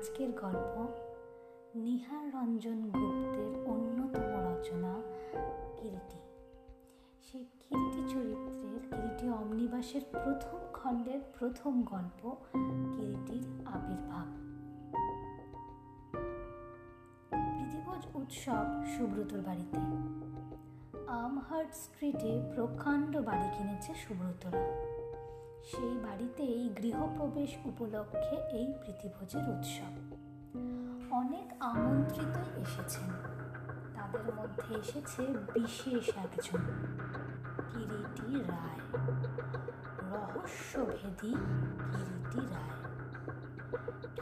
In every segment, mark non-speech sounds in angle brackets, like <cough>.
আজকের গল্প নিহার রঞ্জন গুপ্তের অন্যতম রচনা কিরিটি সেই কিরিটি চরিত্রের কিরিটি অমনিবাসের প্রথম খণ্ডের প্রথম গল্প কিরিটির আবির্ভাব। প্রীতিভোজ উৎসব সুব্রতর বাড়িতে। আমহার্ট স্ট্রিটে প্রকাণ্ড বাড়ি কিনেছে সুব্রতরা। সেই বাড়িতেই গৃহপ্রবেশ উপলক্ষে এই প্রীতিভোজের উৎসব। অনেক আমন্ত্রিতই এসেছেন। তাদের মধ্যে এসেছে বিশেষ একজন কিরিটি রায়। রহস্যভেদী কিরিটি রায়।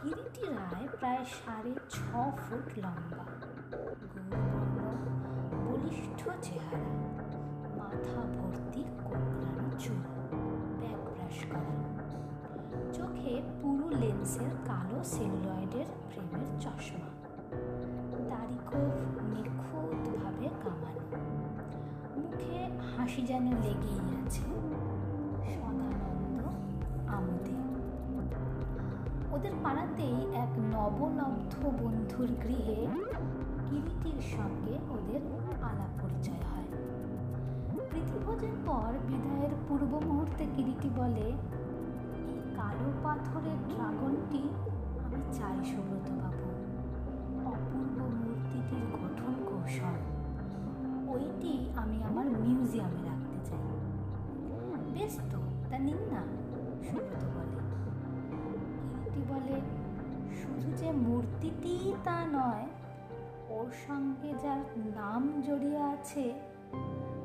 কিরিটি রায় প্রায় সাড়ে ছ ফুট লম্বা বলিষ্ঠ চেহারা, মাথা ভর্তি কোকড়ানো চুল। করা চোখে পুরো লেন্সের কালো সেলুলয়েডের ফ্রেমের চশমা। দাড়ি নিখুঁতভাবে কামানো। মুখে হাসি যেন লেগেই আছে সদানন্দ আমোদে। ওদের পাড়াতেই এক নবলব্ধ বন্ধুর গৃহে কিরিটির সঙ্গে ওদের আলাপ পরিচয় হয়। প্রীতিভোজের পর বিদায়ের পূর্ব মুহূর্তে কিরিটি বলে, এই কালো পাথরের ড্রাগনটি আমি চাই সুব্রত বাবু। অপূর্ব মূর্তিটির গঠন কৌশল। ওইটি আমি আমার মিউজিয়ামে রাখতে চাই। বেশ তো, তা নিন না, সুব্রত বলে। কিরিটি বলে, শুধু যে মূর্তিটি তা নয়, ওর সঙ্গে যার নাম জড়িয়ে আছে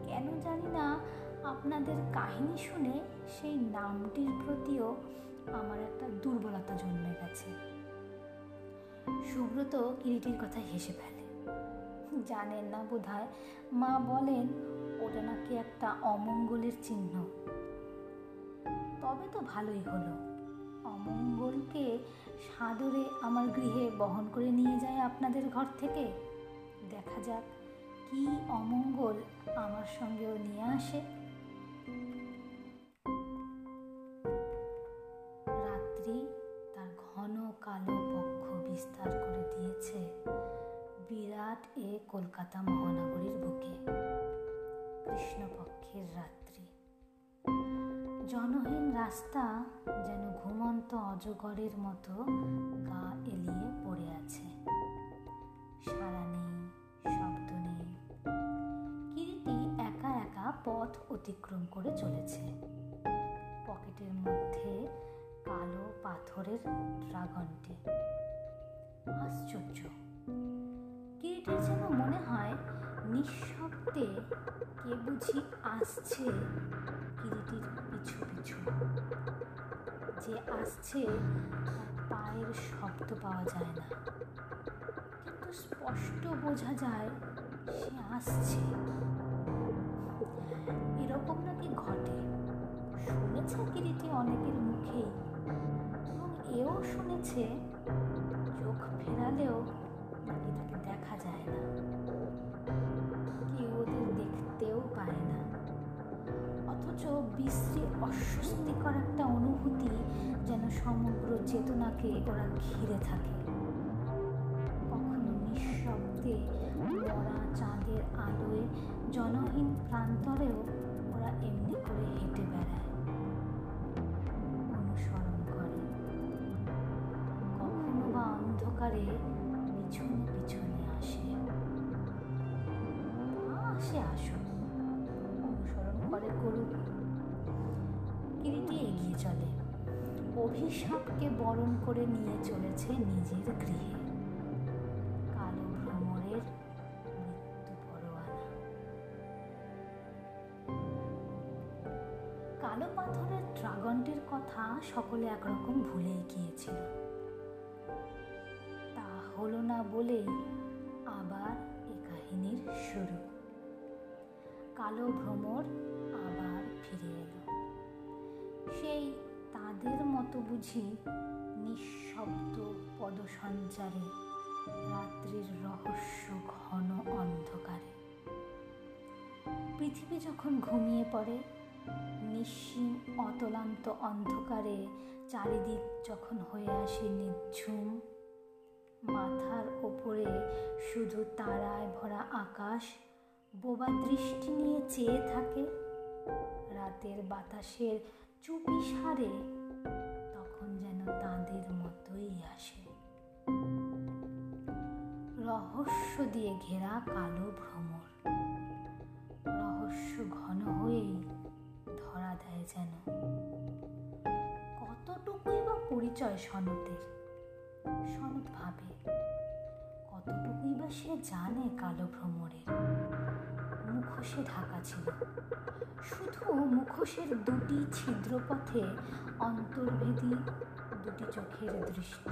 কেন জানি না আপনাদের কাহিনী শুনে সেই নামটির প্রতিও আমার একটা দুর্বলতা জন্মে গেছে। সুব্রত কিরিটির কথা হেসে ফেলে। জানেন না বোধ মা বলেন, ওটা নাকি একটা অমঙ্গলের চিহ্ন। তবে তো ভালোই হলো। অমঙ্গলকে সাদরে আমার গৃহে বহন করে নিয়ে যায় আপনাদের ঘর থেকে। দেখা যাক কি অমঙ্গল আমার সঙ্গেও নিয়ে আসে? রাত্রি তার ঘন কালো পক্ষ বিস্তার করে দিয়েছে বিরাট এ কলকাতা মহানগরীর বুকে। কৃষ্ণপক্ষের রাত্রি। জনহীন রাস্তা যেন ঘুমন্ত অজগরের মতো গা এলিয়ে পড়ে আছে। সারা নেই শব্দ পথ অতিক্রম করে চলেছে। পকেটের মধ্যে কালো পাথরের ড্রাগনটি। আশ্চর্য। কিরিটির যেন মনে হয়? নিঃশব্দে কে বুঝি আসছে কিরিটির পিছু পিছু। যে আসছে তার পায়ের শব্দ পাওয়া যায় না। কিন্তু স্পষ্ট বোঝা যায় সে আসছে। এরকম নাকি ঘটে? শুনেছে কিরিটি অনেকের মুখেই এবং এও শুনেছে চোখ ফেরালেও নাকি তাকে দেখা যায় না। কেউ ওদের দেখতেও পায় না। অথচ বিশ্রী অস্বস্তিকর একটা অনুভূতি যেন সমগ্র চেতনাকে ওরা ঘিরে থাকে। কখনো নিঃশব্দে মরা চাঁদের আলোয় জনহীন প্রান্তরেও ওরা এমনি করে হেঁটে বেড়ায়। অনুসরণ করে। কখনো বা অন্ধকারে পিছনে পিছনে আসে। আসে আসুন। অনুসরণ করে করুক কিরিটি এগিয়ে চলে। অভিশাপকে বরণ করে নিয়ে চলেছে নিজের গৃহে। ড্রাগনটির কথা সকলে একরকম ভুলেই গিয়েছিল। তা হলো না বলেই আবার এ কাহিনীর শুরু। কালো ভ্রমর আবার ফিরে এলো। সেই তাদের মতো বুঝি নিঃশব্দ পদসঞ্চারে, রাত্রির রহস্য ঘন অন্ধকারে। পৃথিবী যখন ঘুমিয়ে পড়ে নিঃসীম অতলান্ত অন্ধকারে চারিদিক যখন হয়ে আসে নিঝুম, মাথার ওপরে শুধু তারায় ভরা আকাশ, বোবা দৃষ্টি নিয়ে চেয়ে থাকে। রাতের বাতাসের চুপি সারে তখন যেন তাদের মতোই আসে। রহস্য দিয়ে ঘেরা কালো ভ্রমর। রহস্য ঘন হয়েই ধরা দেয় যেন। কতটুকুই বা পরিচয় সনতের সনত ভাবে। কতটুকুই বা সে জানে কালো ভ্রমরের? মুখোশে ঢাকা ছিল। শুধু মুখোশের দুটি ছিদ্রপথে অন্তর্ভেদী দুটি চোখের দৃষ্টি।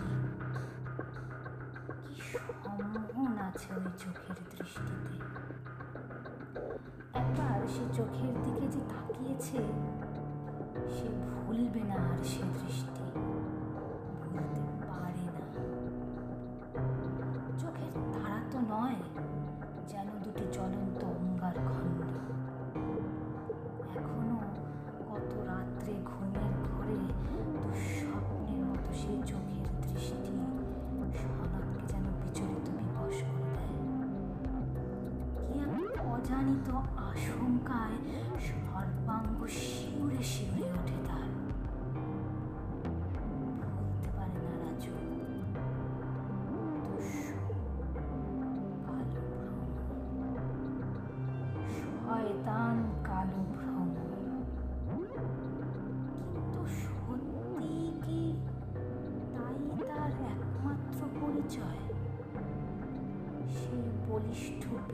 কি সম্মোহন আছে ওই চোখের দৃষ্টিতে? সে চোখের দিকে যে তাকিয়েছে সে ভুলবে না আর সে দৃষ্টি।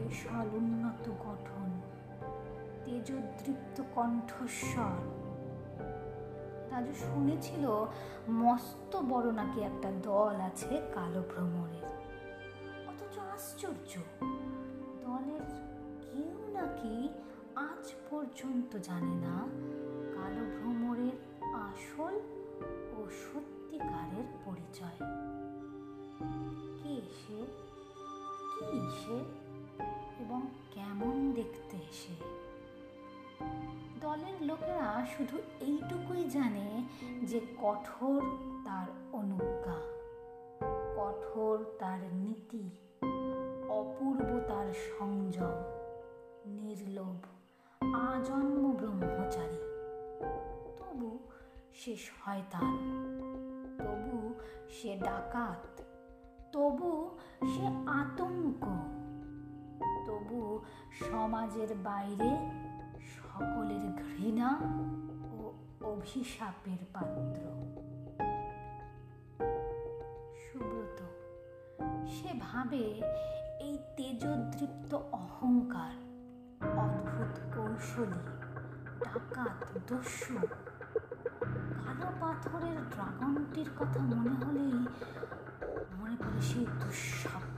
বেশাল উন্নত গঠন, তেজদৃপ্ত কণ্ঠস্বর। রাজু শুনেছিল, মস্ত বড় নাকি একটা দল আছে কালো ভ্রমরের অথচ আশ্চর্য, দলের কেউ নাকি আজ পর্যন্ত জানে না কালো ভ্রমরের আসল ও সত্যিকারের পরিচয়। কে সে? কি সে? এবং কেমন দেখতে সে। দলের লোকেরা শুধু এইটুকুই জানে যে কঠোর তার অনুজ্ঞা, কঠোর তার নীতি, অপূর্ব তার সংযম, নির্লোভ, আজন্ম ব্রহ্মচারী। তবু সে শয়তান তবু সে ডাকাত। তবু সে আতঙ্ক। তবু সমাজের বাইরে সকলের ঘৃণা ও অভিশাপের পাত্র। সুব্রত, সে ভাবে এই তেজদৃপ্ত অহংকার, অদ্ভুত কৌশলী, ডাকাত, দস্যু, কালো পাথরের ড্রাগনটির কথা মনে হলেই মনে পড়ে সেই দুঃস্বপ্ন।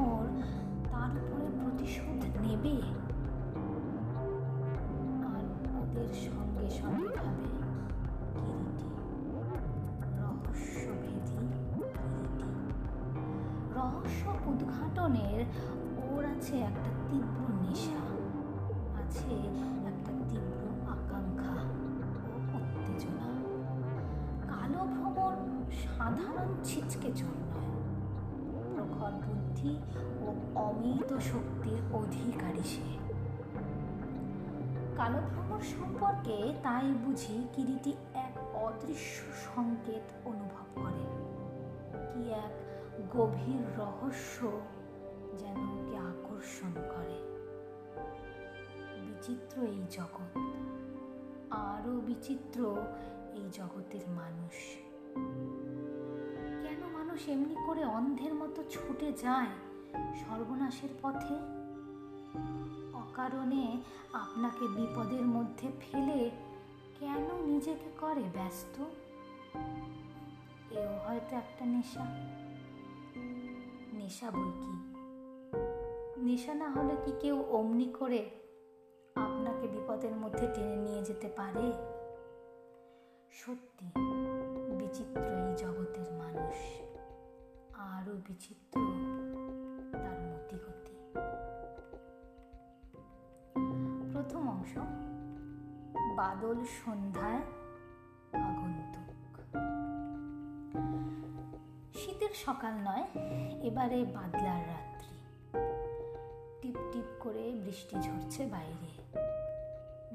উদ্ঘাটনের ওর আছে একটা তীব্র নেশা, আছে একটা তীব্র আকাঙ্ক্ষা উত্তেজনা। কালো ভ্রমণ সাধারণ ছিচকে চোর নয়। প্রখর বুদ্ধি ও অমিত শক্তির অধিকারী সে। কালো ভ্রমর সম্পর্কে তাই বুঝি কিরিটি এক অদৃশ্য সংকেত অনুভব করে। কি এক গভীর রহস্য যেন ওকে আকর্ষণ করে। বিচিত্র এই জগৎ, আরও বিচিত্র এই জগতের মানুষ। কেন মানুষ এমনি করে অন্ধের মতো ছুটে যায় সর্বনাশের পথে? অকারণে আপনাকে বিপদের মধ্যে ফেলে কেন নিজেকে করে ব্যস্ত? এও হয়তো একটা নেশা। নেশা বই কি? নেশা না হলে কি কেউ অমনি করে আপনাকে বিপদের মধ্যে টেনে নিয়ে যেতে পারে? সত্যি, বিচিত্র এই জগতের মানুষ, আরও বিচিত্র তার মতিগতি। প্রথম অংশ, বাদল সন্ধ্যায় আগন্তুক। শীতের সকাল নয়, এবারে বাদলার রাত্রি। টিপ টিপ করে বৃষ্টি ঝরছে বাইরে।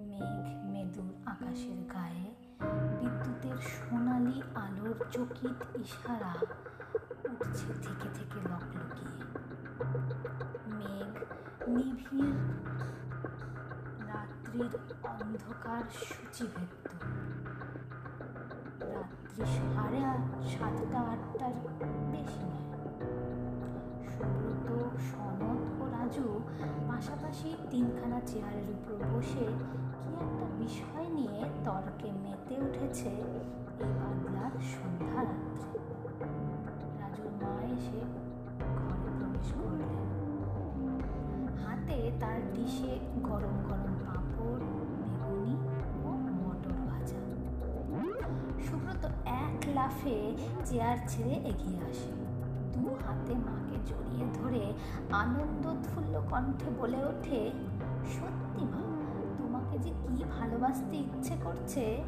মেঘ মেদুর আকাশের গায়ে, বিদ্যুতের সোনালি আলোর চকিত ইশারা উঠছে থেকে থেকে লকলকিয়ে মেঘ নিভিড় রাত্রির অন্ধকার সূচিভেদ্য রাত্রি সাড়ে আট, সাতটা আটটার বেশি নয়। সুব্রত, সনদ ও রাজু পাশাপাশি তিনখানা চেয়ারের উপর বসে কি একটা বিষয় নিয়ে তর্কে মেতে উঠেছে এই বাংলার সন্ধ্যা রাত্রে। রাজুর মা এসে ঘরে প্রবেশ করলেন। হাতে তার ডিশে গরম গরম পাঁপড় সুব্রত এক লাফে চেয়ার ছেড়ে এগিয়ে আসে। দু হাতে মাকে জড়িয়ে ধরে আনন্দোৎফুল্ল কণ্ঠে বলে ওঠে, সত্যি মা, তোমাকে যে কি ভালোবাসতে ইচ্ছে করছে?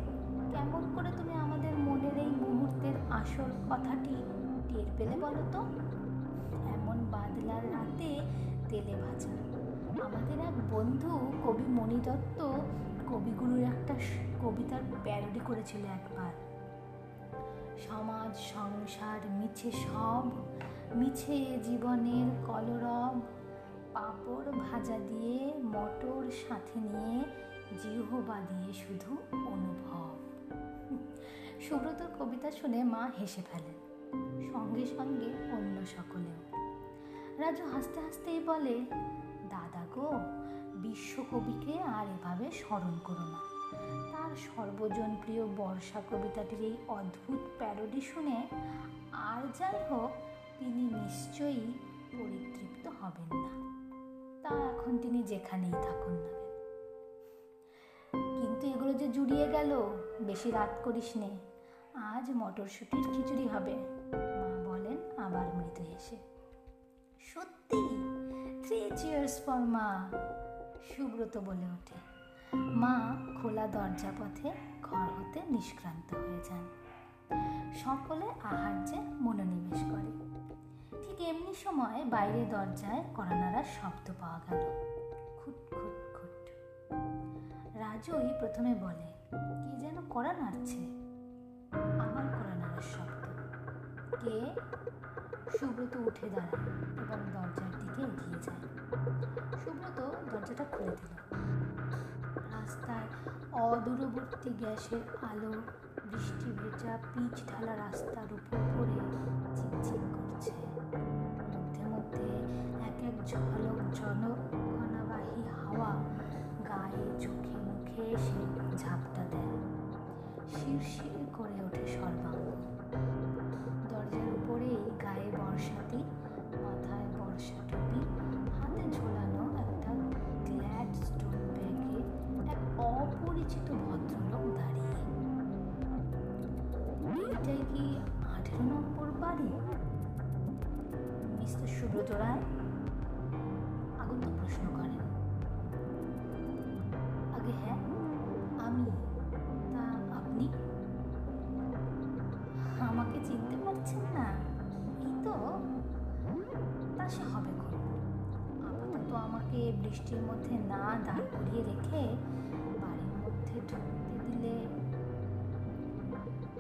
কেমন করে তুমি আমাদের মনের এই মুহূর্তের আসল কথাটি টের পেলে বলো তো? এমন বাদলার রাতে তেলে ভাজা। আমাদের এক বন্ধু কবি মণি দত্ত কবিগুরুর একটা কবিতার প্যারোডি করেছিল একবার। সমাজ, সংসার, মিছে সব, মিছে জীবনের কলরব, পাপড় ভাজা দিয়ে মটর সাথে নিয়ে জিহবা দিয়ে শুধু অনুভব। সুব্রতর কবিতা শুনে মা হেসে ফেলেন, সঙ্গে সঙ্গে অন্য সকলেও। রাজু হাসতে হাসতেই বলে, দাদা গো, বিশ্বকবিকে আর এভাবে স্মরণ করো না। তার সর্বজনপ্রিয় বর্ষা কবিতাটির এই অদ্ভুত প্যারোডি শুনে আর যাই হোক, তিনি নিশ্চয়ই পরিতৃপ্ত হবেন না। তা এখন তিনি যেখানেই থাকুন না কিন্তু এগুলো যে জুড়িয়ে গেল, বেশি রাত করিস নে, আজ মটরশুটির খিচুড়ি হবে। মা বলেন, আবার মৃদু হেসে। সত্যি? থ্রি চিয়ার্স ফর মা, সুব্রত বলে ওঠে। মা খোলা দরজা পথে ঘর হতে নিষ্ক্রান্ত হয়ে যান। সকলে আহার্যে মনোনিবেশ করে। ঠিক এমনি সময় বাইরে দরজায় করানারা শব্দ পাওয়া গেল। খুট খুট খুট। রাজুই প্রথমে বলে, কে যেন করা নাড়ছে? আমার করা নাড়ার শব্দ। কে? সুব্রত উঠে দাঁড়ায় এবং দরজার দিকে এগিয়ে যায়। সুব্রত দরজাটা খুলে দিল। রাস্তায় অদূরবর্তী গ্যাসের আলো বৃষ্টি ভেজা পিচ ঢালা রাস্তার উপর পড়ে চিকচিক করছে। মধ্যে মধ্যে এক এক ঝলক জনকণাবাহী হাওয়া গায়ে চোখে মুখে এসে ঝাপটা দেয়। শিরশির করে ওঠে সর্বাঙ্গ। দরজার উপরেই গায়ে বর্ষাতি মাথায় বর্ষা টুপি হাতে ঝোলানো অপরিচিত ভদ্রলোক দাঁড়িয়ে। এইটাই কি আঠেরো নম্বর বাড়ি? মিস্টার সুব্রত রায়? আগন্তুক প্রশ্ন করেন। আগে হ্যাঁ আমি, তা আপনি? আমাকে চিনতে পারছেন না। এই তো, তা সে হবে খুব আপাতত আমাকে বৃষ্টির মধ্যে না দাঁড় করিয়ে রেখে দিলে,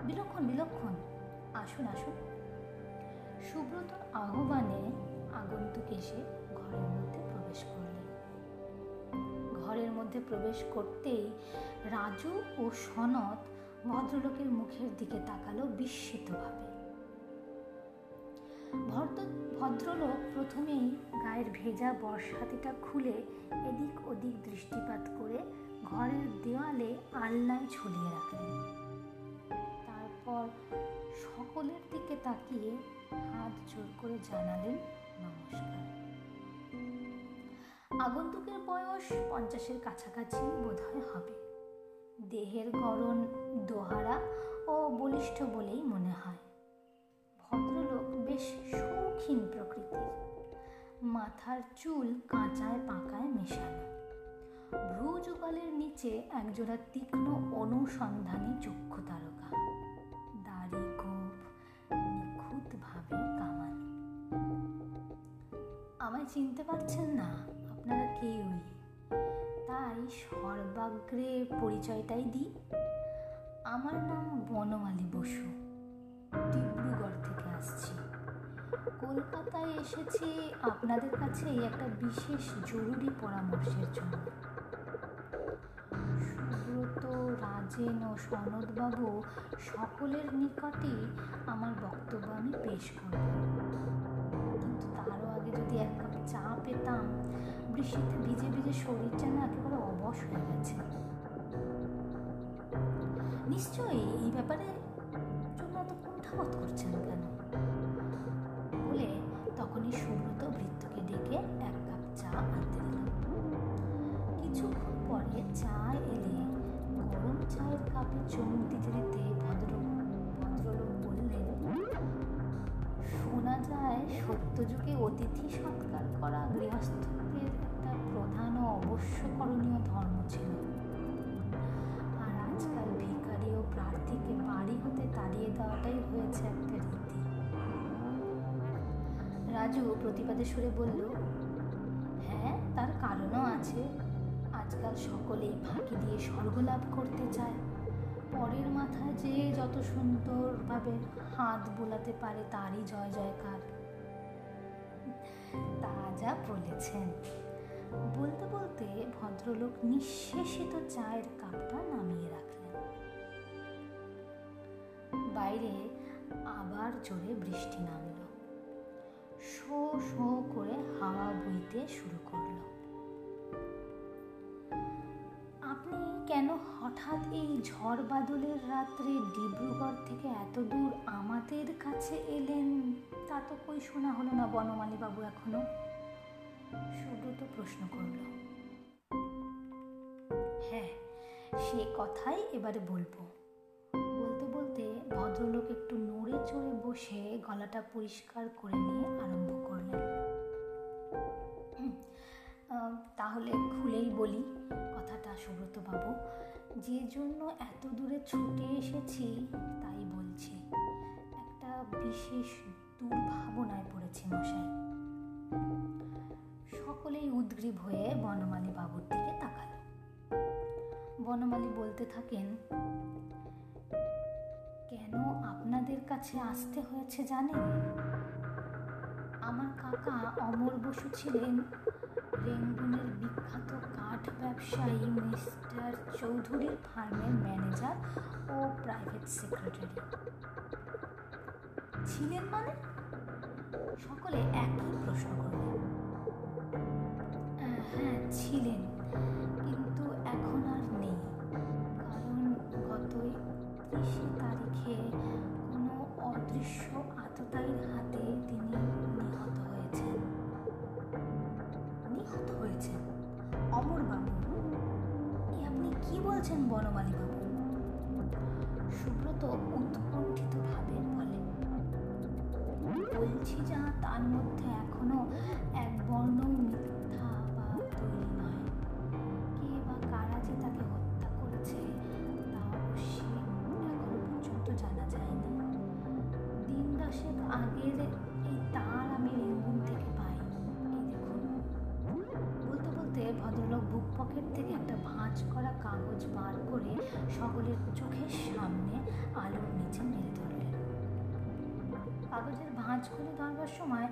বিলক্ষণ বিলক্ষণ। আসুন আসুন। সুব্রতর আহ্বানে আগন্তুক এসে ঘরের মধ্যে প্রবেশ করলেন। ঘরের মধ্যে প্রবেশ করতেই রাজু ও সনত ভদ্রলোকের মুখের দিকে তাকালো বিস্মিতভাবে। ভদ্র, ভদ্রলোক প্রথমেই গায়ের ভেজা বর্ষাতিটা খুলে এদিক ওদিক দৃষ্টিপাত করে ঘরের দেওয়ালে আলনায় ঝুলিয়ে রাখলেন তারপর সকলের দিকে তাকিয়ে হাত জোর করে জানালেন নমস্কার। আগন্তুকের বয়স পঞ্চাশের কাছাকাছি বোধহয় হবে। দেহের গড়ন, দোহারা ও বলিষ্ঠ বলেই মনে হয়। ভদ্রলোক বেশ শৌখিন প্রকৃতির। মাথার চুল কাঁচায় পাকায় মেশানো। ভ্রু যুগলের নিচে একজোড়া তীক্ষ্ণ অনুসন্ধানী চক্ষু তারকা দাড়ি গোপ নিখুঁতভাবে কামানো। আমায় চিনতে পারছেন না, আপনারা কেউই তাই সর্বাগ্রে পরিচয়টাই দিই। আমার নাম বনমালী বসু, ডিব্রুগড় থেকে আসছি। কলকাতায় এসেছি আপনাদের কাছে একটা বিশেষ জরুরি পরামর্শের জন্য। রাজেন ও সনদবাবু, সকলের নিকটই আমার বক্তব্য আমি পেশ করব। কিন্তু তারও আগে যদি এক কাপ চা পেতাম, বৃষ্টিতে ভিজে ভিজে শরীরটা না একেবারে অবশ হয়ে গেছে। নিশ্চয়ই এই ব্যাপারে জন্য এত কুণ্ঠাবোধ করছেন কেন? বলে তখনই সুব্রত ভৃত্যকে ডেকে এক কাপ চা আনতে দিল। কিছুক্ষণ পরে চা এলে গরম চায়ের কাপে চমক দিতে দিতে ভদ্র ভদ্রলোক বললেন, শোনা যায় সত্যযুগে অতিথি সৎকার করা গৃহস্থদের একটা প্রধান ও অবশ্যকরণীয় ধর্ম ছিল। আর আজকাল ভিখারি ও প্রার্থীকে বাড়ি হতে তাড়িয়ে দেওয়াটাই হয়েছে একটা রীতি। রাজু প্রতিবাদে সুরে বলল হ্যাঁ তার কারণও আছে। আজকাল সকলেই ফাঁকি দিয়ে স্বর্গলাভ করতে চায়। পরের মাথায় যে যত সুন্দরভাবে হাত বোলাতে পারে তারই জয় জয়কার। তা যা বলেছেন। বলতে বলতে ভদ্রলোক নিঃশেষিত চায়ের কাপটা নামিয়ে রাখলেন। বাইরে আবার জোরে বৃষ্টি নামলো। শো শো করে হাওয়া বইতে শুরু করল। আপনি কেন হঠাৎ এই ঝড় বাদলের রাত্রে ডিব্রুগড় থেকে এত দূর আমাদের কাছে এলেন? তা তো কই শোনা হলো না বনমালী বাবু এখনও সুব্রত প্রশ্ন করল। হ্যাঁ সে কথাই এবারে বলব। বলতে বলতে ভদ্রলোক একটু নড়ে চড়ে বসে গলাটা পরিষ্কার করে নিয়ে আরম্ভ তাহলে খুলেই বলি কথাটা সুব্রত বাবু যে জন্য এত দূরে ছুটে এসেছি তাই বলছি। একটা বিশেষ দুর্ভাবনায় পড়েছি মশাই। সকলেই উদ্গ্রীব হয়ে বনমালী বাবুর দিকে তাকাল। বনমালী বলতে থাকেন, কেন আপনাদের কাছে আসতে হয়েছে জানেন? আমার কাকা অমর বসু ছিলেন রেঙ্গুনের বিখ্যাত কাঠ ব্যবসায়ী মিস্টার চৌধুরীর ফার্মের ম্যানেজার ও প্রাইভেট সেক্রেটারি। ছিলেন মানে? সকলে একই প্রশ্ন করলেন। হ্যাঁ ছিলেন, কিন্তু এখন আর নেই। কারণ গত ত্রিশে তারিখে কোনো অদৃশ্য আততায়ীর হাতে তিনি নিহত হয়েছেন। নিহত হয়েছে। অমরবাবু এ আপনি কি বলছেন বনমালী বাবু? সুব্রত উৎকণ্ঠিতভাবে বলে, বলছি যা তার মধ্যে এখনও এক বর্ণ মিথ্যা বা তৈরি করা কাগজ বার করে সকলের চোখের সামনে আলোর নিচে মেলে ধরলেন। কাগজের ভাঁজ করে ধরবার সময়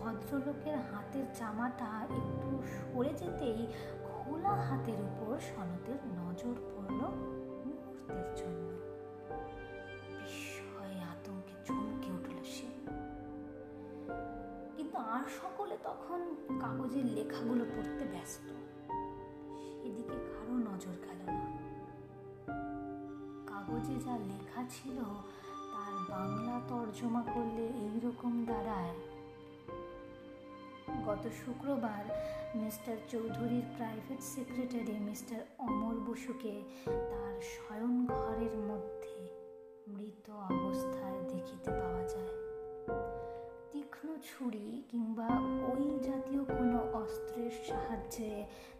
ভদ্রলোকের হাতের জামাটা একটু সরে যেতেই খোলা হাতের উপর সনতের নজর পড়ল মুহূর্তের জন্য। বিস্ময়ে আতঙ্কে চমকে উঠল সে। কিন্তু আর সকলে তখন কাগজের লেখাগুলো পড়তে ব্যস্ত। সেদিকে কারও নজর গেল না। কাগজে যা লেখা ছিল, তার বাংলা তর্জমা করলে এই রকম দাঁড়ায়। গত শুক্রবার মিস্টার চৌধুরীর প্রাইভেট সেক্রেটারি মিস্টার অমর বসুকে তার শয়ন ঘরের মধ্যে মৃত অবস্থায় দেখিতে পাওয়া যায়। তীক্ষ্ণ ছুরি কিংবা ওই জাতীয় কোনো অস্ত্রের সাহায্যে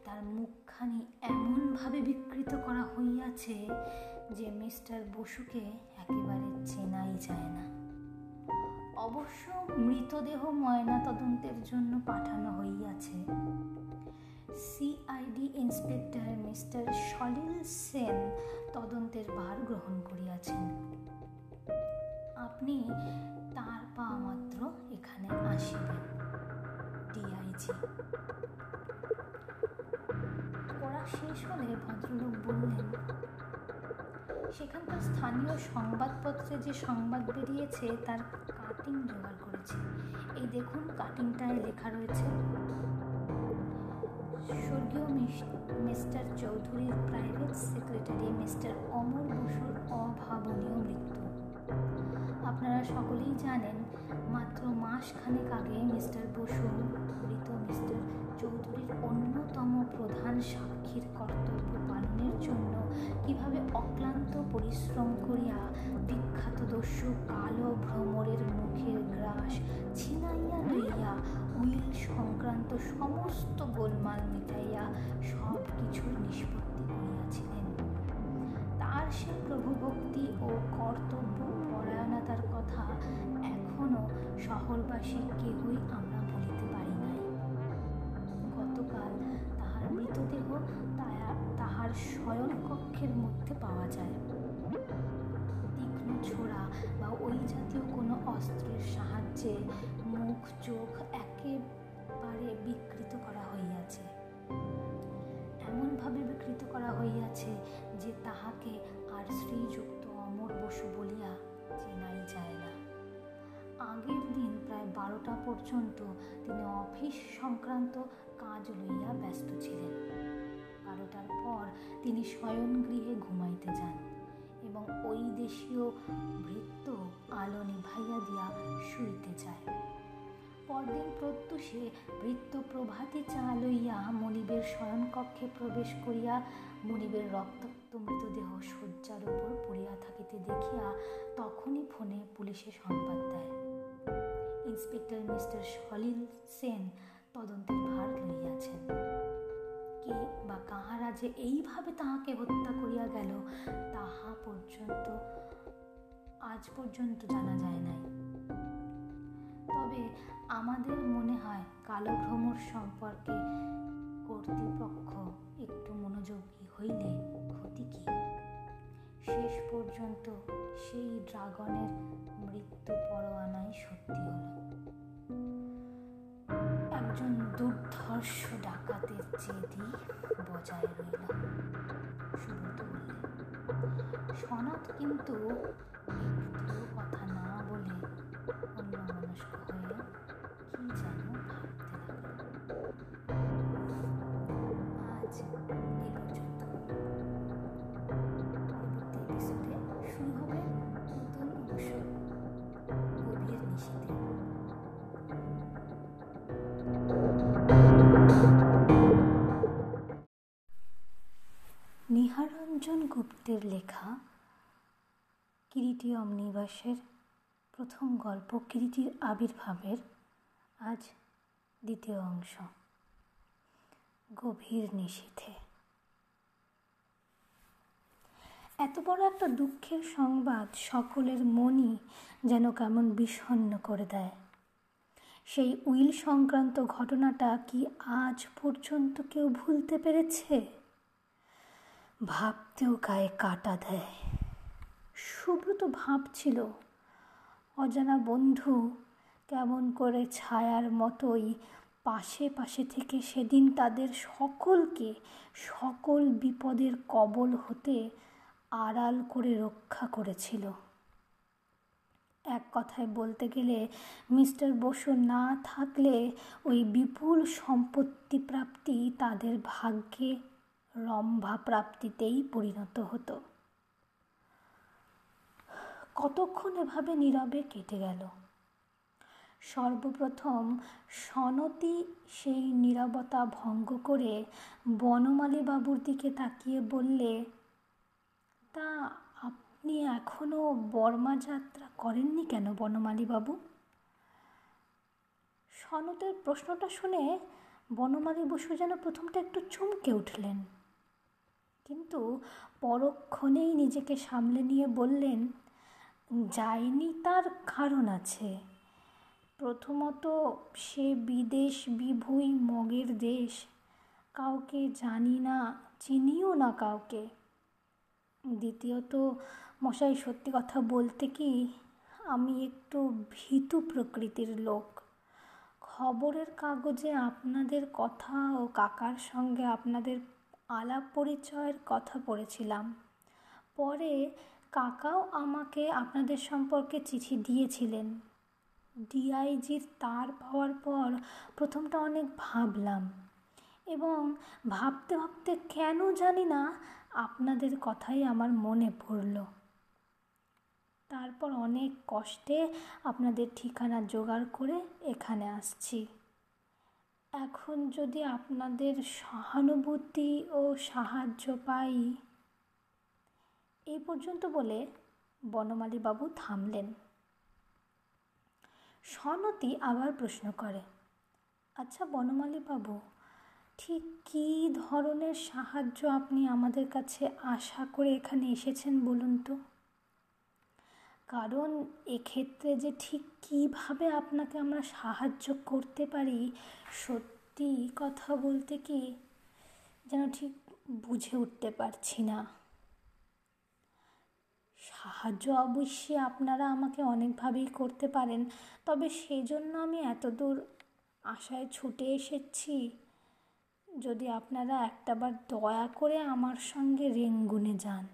তার মুখখানি এমনভাবে বিকৃত করা হইয়াছে যে মিস্টার বসুকে একেবারে চেনাই যায় না। অবশ্য মৃতদেহ ময়না তদন্তের জন্য পাঠানো হইয়াছে। CID inspector mister Salil Sen তদন্তের ভার গ্রহণ করিয়াছেন। আপনি ডিআইজি পড়া শেষ হলে ভদ্রলোক বললেন, সেখানকার স্থানীয় সংবাদপত্রে যে সংবাদ বেরিয়েছে, তার কাটিং জোগাড় করেছে। এই দেখুন, কাটিংটায় লেখা রয়েছে, স্বর্গীয় মিস্টার চৌধুরীর প্রাইভেট সেক্রেটারি মিস্টার অমর বসুর অভাবনীয় মৃত্যু। আপনারা সকলেই জানেন, মাত্র মাস খানেক আগে মিস্টার বসু মৃত চৌধুরীর অন্যতম প্রধান সাক্ষীর কর্তব্য পালনের জন্য কীভাবে অক্লান্ত পরিশ্রম করিয়া বিখ্যাত দস্যু কালো ভ্রমরের মুখের গ্রাস ছিনাইয়া লইয়া উইল সংক্রান্ত সমস্ত গোলমাল মিটাইয়া সব কিছুর নিষ্পত্তি করিয়াছিলেন। তার সে প্রভুভক্তি ও কর্তব্য পরায়ণতার কথা এখনও শহরবাসী কেউই আমরা মৃতদেহ তাহার শয়নকক্ষের মধ্যে পাওয়া যায়। তীক্ষ্ণ ছোড়া বা ওই জাতীয় কোনো অস্ত্রের সাহায্যে মুখ, চোখ একেবারে বিকৃত করা হইয়াছে। এমনভাবে বিকৃত করা হইয়াছে যে তাহাকে আর শ্রীযুক্ত অমর বসু বলিয়া চেনাই যায় না। আগের দিন প্রায় বারোটা পর্যন্ত তিনি অফিস সংক্রান্ত কাজ লইয়া ব্যস্ত ছিলেন। বারোটার পর তিনি শয়ন গৃহে ঘুমাইতে যান এবং ওই দেশীয় ভৃত্য আলো নিভাইয়া দিয়া শুইতে যায়। পরদিন প্রত্যুষে বৃত্ত প্রভাতী চা লইয়া মনিবের শয়নকক্ষে প্রবেশ করিয়া মনিবের রক্তাক্ত মৃতদেহ শয্যার উপর পড়িয়া থাকিতে দেখিয়া তখনই ফোনে পুলিশে সংবাদ দেয়। ইন্সপেক্টর মিস্টার সলিল সেন তদন্তের ভার লইয়াছেন। কে বা কাহারা যে এইভাবে তাহাকে হত্যা করিয়া গেল, তাহা পর্যন্ত, আজ পর্যন্ত জানা যায় নাই। তবে আমাদের মনে হয় কালো ভ্রমর সম্পর্কে কর্তৃপক্ষ একটু মনোযোগী হইলে ক্ষতি কি? শেষ পর্যন্ত সেই ড্রাগনের মৃত্যু পরোয়ানাই সত্যি হল। একজন দুর্ধর্ষ ডাকাতের জেদি বজায় রইল। সুব্রত বললে সনাত কিন্তু কথা না বলে অন্য মানুষ হয়ে কি যেন গুপ্তের লেখা কিরিটি অমনিবাসের প্রথম গল্প কিরিটির আবির্ভাবের আজ দ্বিতীয় অংশ। গভীর নিশীথে। এত বড় একটা দুঃখের সংবাদ সকলের মনই যেন কেমন বিষণ্ন করে দেয়। সেই উইল সংক্রান্ত ঘটনাটা কি আজ পর্যন্ত কেউ ভুলতে পেরেছে? ভাবতেও গায়ে কাটা দেয়। সুব্রত ভাবছিল, অজানা বন্ধু কেমন করে ছায়ার মতোই পাশে পাশে থেকে সেদিন তাদের সকলকে সকল বিপদের কবল হতে আড়াল করে রক্ষা করেছিল। এক কথায় বলতে গেলে, মিস্টার বসু না থাকলে ওই বিপুল সম্পত্তি প্রাপ্তি তাদের ভাগ্যে রম্ভা প্রাপ্তিতেই পরিণত হতো। কতক্ষণ এভাবে নীরবে কেটে গেল? সর্বপ্রথম সনতি সেই নীরবতা ভঙ্গ করে বনমালী বাবুর দিকে তাকিয়ে বললে, তা আপনি এখনও বর্মা যাত্রা করেননি কেন বনমালী বাবু সনতের প্রশ্নটা শুনে বনমালী বসু যেন প্রথমটা একটু চমকে উঠলেন। কিন্তু পরক্ষণেই নিজেকে সামলে নিয়ে বললেন, যায়নি তার কারণ আছে। প্রথমত সে বিদেশ বিভুই মগের দেশ। কাউকে জানি না, চিনিও না কাউকে। দ্বিতীয়ত, মশাই, সত্যি কথা বলতে কি, আমি একটু ভীতু প্রকৃতির লোক। খবরের কাগজে আপনাদের কথা ও কাকার সঙ্গে আপনাদের আলাপ পরিচয়ের কথা পড়েছিলাম পরে কাকাও আমাকে আপনাদের সম্পর্কে চিঠি দিয়েছিলেন। ডিআইজির তার পাওয়ার পর প্রথমটা অনেক ভাবলাম এবং ভাবতে ভাবতে কেন জানি না আপনাদের কথাই আমার মনে পড়ল। তারপর অনেক কষ্টে আপনাদের ঠিকানা জোগাড় করে এখানে আসছি। এখন যদি আপনাদের সহানুভূতি ও সাহায্য পাই এই পর্যন্ত বলে বনমালী বাবু থামলেন। সনতি আবার প্রশ্ন করে আচ্ছা বনমালী বাবু, ঠিক কী ধরনের সাহায্য আপনি আমাদের কাছে আশা করে এখানে এসেছেন বলুন তো? কারণ এক্ষেত্রে যে ঠিক কীভাবে আপনাকে আমরা সাহায্য করতে পারি, সত্যি কথা বলতে কি যেন ঠিক বুঝে উঠতে পারছি না। সাহায্য অবশ্যই আপনারা আমাকে অনেকভাবেই করতে পারেন, তবে সেই জন্য আমি এত দূর আশায় ছুটে এসেছি। যদি আপনারা একটাবার দয়া করে আমার সঙ্গে রেঙ্গুনে যান।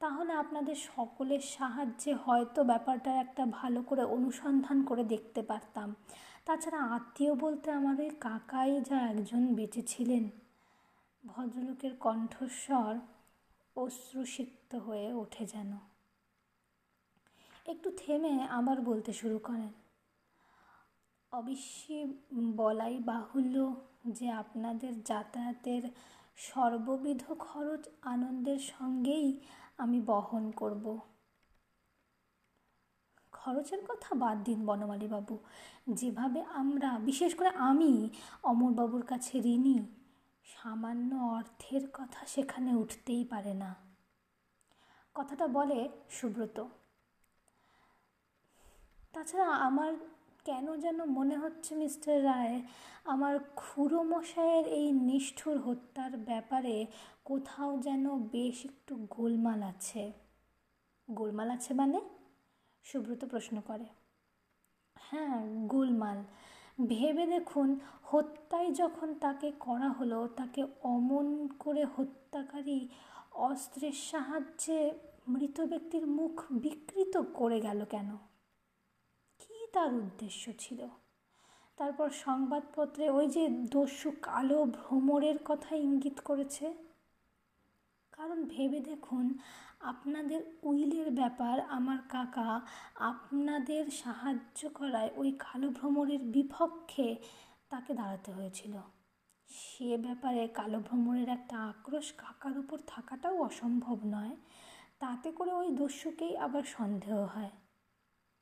তাহলে আপনাদের সকলের সাহায্যে হয়তো ব্যাপারটার একটা ভালো করে অনুসন্ধান করে দেখতে পারতাম। তাছাড়া আত্মীয় বলতে আমার ওই কাকাই যা একজন বেঁচে ছিলেন। ভদ্রলোকের কণ্ঠস্বর অশ্রুসিক্ত হয়ে ওঠে যেন। একটু থেমে আবার বলতে শুরু করেন। অবশ্যই বলাই বাহুল্য যে আপনাদের যাতায়াতের সর্ববিধ খরচ আনন্দের সঙ্গেই আমি বহন করব। খরচের কথা বাদ দিন বনমালীবাবু। যেভাবে আমরা, বিশেষ করে আমি, অমরবাবুর কাছে ঋণী, সামান্য অর্থের কথা সেখানে উঠতেই পারে না। কথাটা বলে সুব্রত। তাছাড়া আমার কেন যেন মনে হচ্ছে, মিস্টার রায়, আমার খুড়ো মশাইয়ের এই নিষ্ঠুর হত্যার ব্যাপারে কোথাও যেন বেশ একটু গোলমাল আছে। গোলমাল আছে মানে? সুব্রত প্রশ্ন করে। হ্যাঁ গোলমাল। ভেবে দেখুন, হত্যায় যখন তাকে করা হলো, তাকে অমন করে হত্যাকারী অস্ত্রের সাহায্যে মৃত ব্যক্তির মুখ বিকৃত করে গেল কেন? কী তার উদ্দেশ্য ছিল? তারপর সংবাদপত্রে ওই যে দস্যু কালো ভ্রমরের কথা ইঙ্গিত করেছে। কারণ ভেবে দেখুন, আপনাদের উইলের ব্যাপার, আমার কাকা, আপনাদের সাহায্য করায় ওই কালো ভ্রমরের বিপক্ষে তাকে দাঁড়াতে হয়েছিল। সে ব্যাপারে কালো ভ্রমণের একটা আক্রোশ কাকার উপর থাকাটাও অসম্ভব নয়। তাতে করে ওই দস্যুকেই আবার সন্দেহ হয়।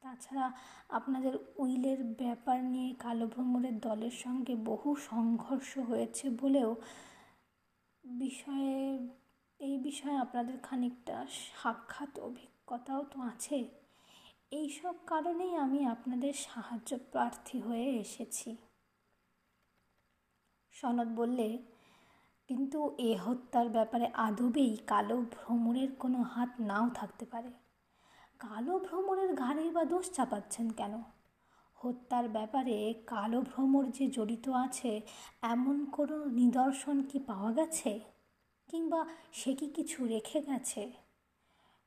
তাছাড়া আপনাদের উইলের ব্যাপার নিয়ে কালো ভ্রমণের দলের সঙ্গে বহু সংঘর্ষ হয়েছে বলেও বিষয়ে এই বিষয়ে আপনাদের খানিকটা সাক্ষাৎ অভিজ্ঞতাও তো আছে। এই সব কারণেই আমি আপনাদের সাহায্য প্রার্থী হয়ে এসেছি। সনদ বললে, কিন্তু এ হত্যার ব্যাপারে আদবেই কালো ভ্রমণের কোনো হাত নাও থাকতে পারে। কালো ভ্রমণের ঘাড়ে বা দোষ চাপাচ্ছেন কেন? হত্যার ব্যাপারে কালো ভ্রমর যে জড়িত আছে, এমন কোনো নিদর্শন কি পাওয়া গেছে? কিংবা সে কি কিছু রেখে গেছে?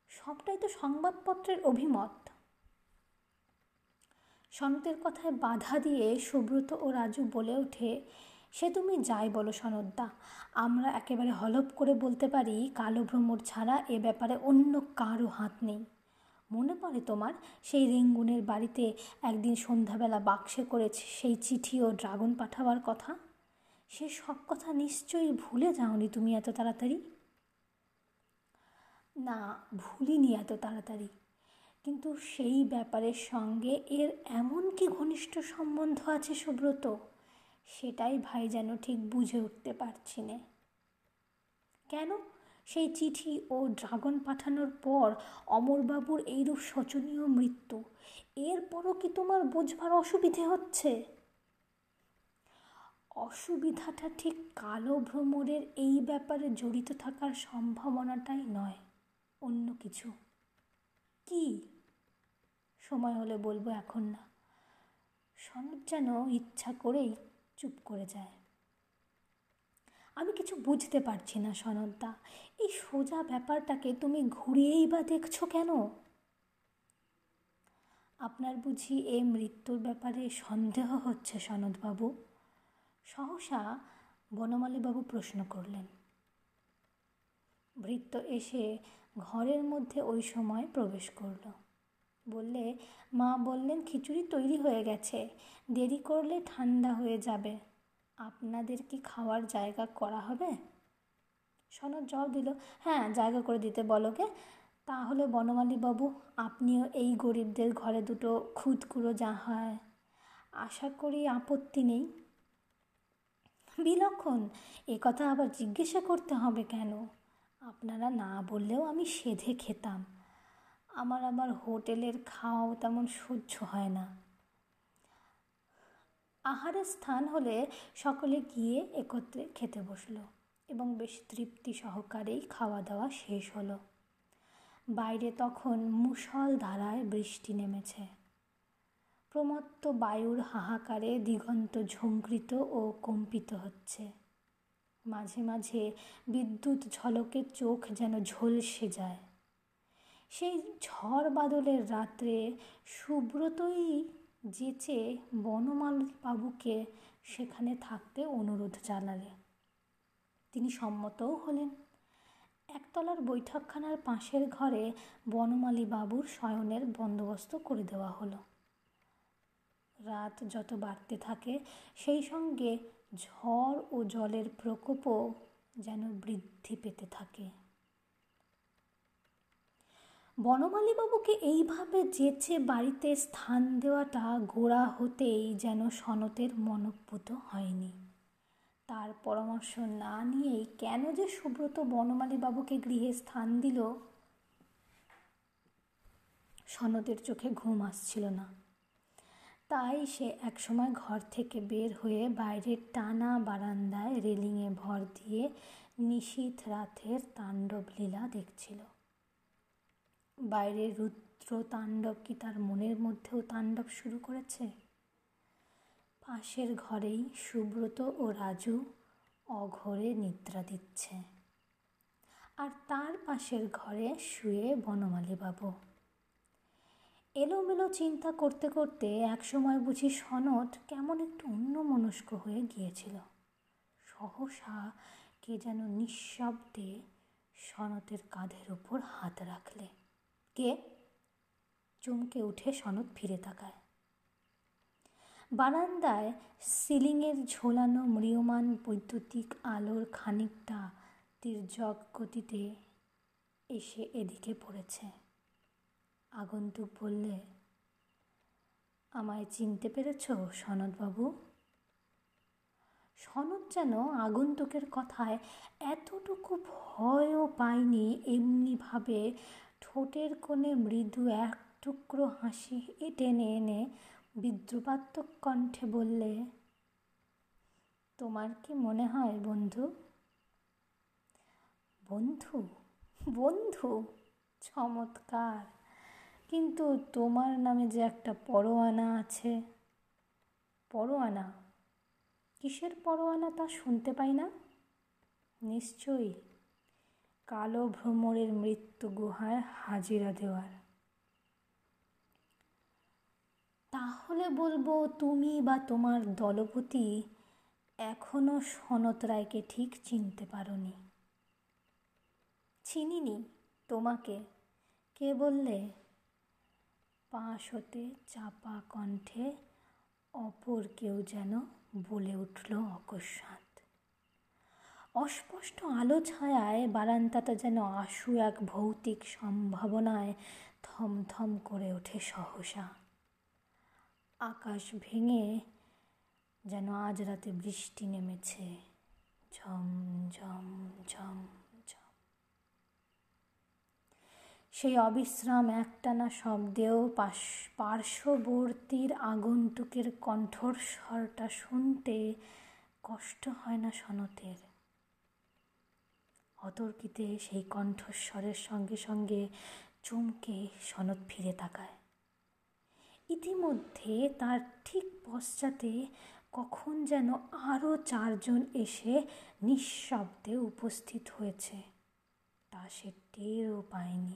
সবটাই তো সংবাদপত্রের অভিমত। সনতের কথায় বাধা দিয়ে সুব্রত ও রাজু বলে ওঠে, সে তুমি যাই বলো সনদ্দা, আমরা একেবারে হলপ করে বলতে পারি কালো ভ্রমর ছাড়া এ ব্যাপারে অন্য কারও হাত নেই। মনে পড়ে তোমার সেই রেঙ্গুনের বাড়িতে একদিন সন্ধ্যাবেলা বাক্সে করেছে সেই চিঠি ও ড্রাগন পাঠাবার কথা? সে সব কথা নিশ্চয়ই ভুলে যাওনি তুমি এত তাড়াতাড়ি? না, ভুলিনি এত তাড়াতাড়ি। কিন্তু সেই ব্যাপারের সঙ্গে এর এমন কি ঘনিষ্ঠ সম্বন্ধ আছে সুব্রত? সেটাই ভাই যেন ঠিক বুঝে উঠতে পারছি না। কেন? সেই চিঠি ও ড্রাগন পাঠানোর পর অমরবাবুর এইরূপ শোচনীয় মৃত্যু। এরপরও কি তোমার বোঝবার অসুবিধে হচ্ছে? অসুবিধাটা ঠিক কালো ভ্রমরের এই ব্যাপারে জড়িত থাকার সম্ভাবনাটাই নয়, অন্য কিছু। কি? সময় হলে বলব এখন না। সনদ যেন ইচ্ছা করেই চুপ করে যায়। আমি কিছু বুঝতে পারছি না সনদদা। এই সোজা ব্যাপারটাকে তুমি ঘুরিয়েই বা দেখছ কেন? আপনার বুঝি এই মৃত্যুর ব্যাপারে সন্দেহ হচ্ছে সনদবাবু। সহসা বনমালীবাবু প্রশ্ন করলেন। ভৃত্য এসে ঘরের মধ্যে ওই সময় প্রবেশ করল। বললে, মা বললেন খিচুড়ি তৈরি হয়ে গেছে, দেরি করলে ঠান্ডা হয়ে যাবে। আপনাদের কি খাওয়ার জায়গা করা হবে? সনদ জবাব দিল হ্যাঁ জায়গা করে দিতে বলোকে তাহলে বনমালী বাবু আপনিও এই গরিবদের ঘরে দুটো খুদকুড়ো যা হয়। আশা করি আপত্তি নেই। বিলক্ষণ? এ কথা আবার জিজ্ঞাসা করতে হবে কেন? আপনারা না বললেও আমি সেধে খেতাম। আমার আবার হোটেলের খাওয়াও তেমন সহ্য হয় না। আহারের স্থান হলে সকলে গিয়ে একত্রে খেতে বসল এবং বেশ তৃপ্তি সহকারেই খাওয়া দাওয়া শেষ হলো। বাইরে তখন মুষল ধারায় বৃষ্টি নেমেছে। প্রমত্ত বায়ুর হাহাকারে দিগন্ত ঝঙ্কৃত ও কম্পিত হচ্ছে। মাঝে মাঝে বিদ্যুৎ ঝলকে চোখ যেন ঝলসে যায়। সেই ঝড় বাদলের রাত্রে সুব্রতই যেচে বনমাল বাবুকে সেখানে থাকতে অনুরোধ জানালে। তিনি সম্মতও হলেন। একতলার বৈঠকখানার পাশের ঘরে বনমালী বাবুর শয়নের বন্দোবস্ত করে দেওয়া হলো। রাত যত বাড়তে থাকে, সেই সঙ্গে ঝড় ও জলের প্রকোপও যেন বৃদ্ধি পেতে থাকে। বনমালীবাবুকে এইভাবে যেচে বাড়িতে স্থান দেওয়াটা গোড়া হতেই যেন সনতের মনপুত হয়নি। তার পরামর্শ না নিয়েই কেন যে সুব্রত বনমালীবাবুকে গৃহে স্থান দিল, সনতের চোখে ঘুম আসছিল না। তাই সে একসময় ঘর থেকে বের হয়ে বাইরের টানা বারান্দায় রেলিংয়ে ভর দিয়ে নিশীথ রাতের তাণ্ডব লীলা দেখছিল। বাইরের রুদ্র তাণ্ডব কি তার মনের মধ্যেও তাণ্ডব শুরু করেছে? পাশের ঘরেই সুব্রত ও রাজু অঘরে নিদ্রা দিচ্ছে। আর তার পাশের ঘরে শুয়ে বনমালী বাবু এলোমেলো চিন্তা করতে করতে একসময় বুঝি সনদ কেমন একটু অন্যমনস্ক হয়ে গিয়েছিল। সহসা কে যেন নিঃশব্দে সনতের কাঁধের ওপর হাত রাখলে। কে? চমকে উঠে সনদ ফিরে তাকায়। বারান্দায় সিলিংয়ের ঝোলানো ম্রিয়মান বৈদ্যুতিক আলোর খানিকটা তির্যক গতিতে এসে এদিকে পড়েছে। আগন্তুক বললে, আমায় চিনতে পেরেছ সনদবাবু? সনদ যেন আগন্তুকের কথায় এতটুকু ভয়ও পায়নি এমনিভাবে ঠোঁটের কোণে মৃদু এক টুকরো হাসি টেনে এনে বিদ্রুপাত্মক কণ্ঠে বললে, তোমার কি মনে হয় বন্ধু? বন্ধু? বন্ধু? চমৎকার! কিন্তু তোমার নামে যে একটা পরোয়ানা আছে, পরোয়ানা? কিসের পরোয়ানা তা শুনতে পাই না? নিশ্চয়ই কালো ভ্রমরের মৃত্যু গুহায় হাজিরা দেওয়ার। তাহলে বলব তুমি বা তোমার দলপতি এখনও সনত রায়কে ঠিক চিনতে পারোনি। চিনিনি তোমাকে। কে বললে? পাশ হতে চাপা কণ্ঠে অপর কেউ যেন বলে উঠল অকস্মাৎ। অস্পষ্ট আলো ছায়ায় বারান্দাটা যেন আশু এক ভৌতিক সম্ভাবনায় থমথম করে ওঠে সহসা। আকাশ ভেঙে যেন আজ রাতে বৃষ্টি নেমেছে। ঝম ঝম ঝম। সেই অবিশ্রাম একটানা শব্দেও পাশ, পার্শ্ববর্তীর আগন্তুকের কণ্ঠস্বরটা শুনতে কষ্ট হয় না সনতের। অতর্কিতে সেই কণ্ঠস্বরের সঙ্গে সঙ্গে চমকে সনদ ফিরে তাকায়। ইতিমধ্যে তার ঠিক পশ্চাতে কখন যেন আরও চারজন এসে নিঃশব্দে উপস্থিত হয়েছে। তা সে টেরও পায়নি।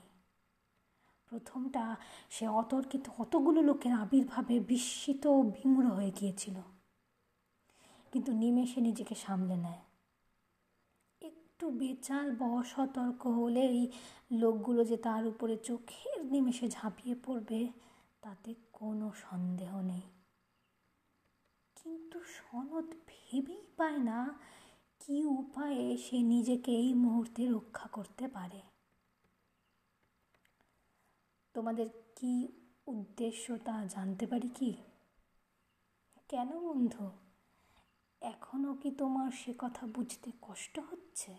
প্রথমটা সে অতর্কিত অতগুলো লোকের আবির্ভাবে বিস্মিত বিমূঢ় হয়ে গিয়েছিল। কিন্তু নিমেষে নিজেকে সামলে নেয়। একটু বেচাল বা অসতর্ক হলেই লোকগুলো যে তার উপরে চোখের নিমেষে ঝাঁপিয়ে পড়বে, তাতে কোনো সন্দেহ নেই। কিন্তু সনদ ভেবেই পায় না কি উপায়ে সে নিজেকে এই মুহূর্তে রক্ষা করতে পারে। তোমাদের কি উদ্দেশ্য তা জানতে পারি কি? কেন বন্ধু? এখনও কি তোমার সে কথা বুঝতে কষ্ট হচ্ছে?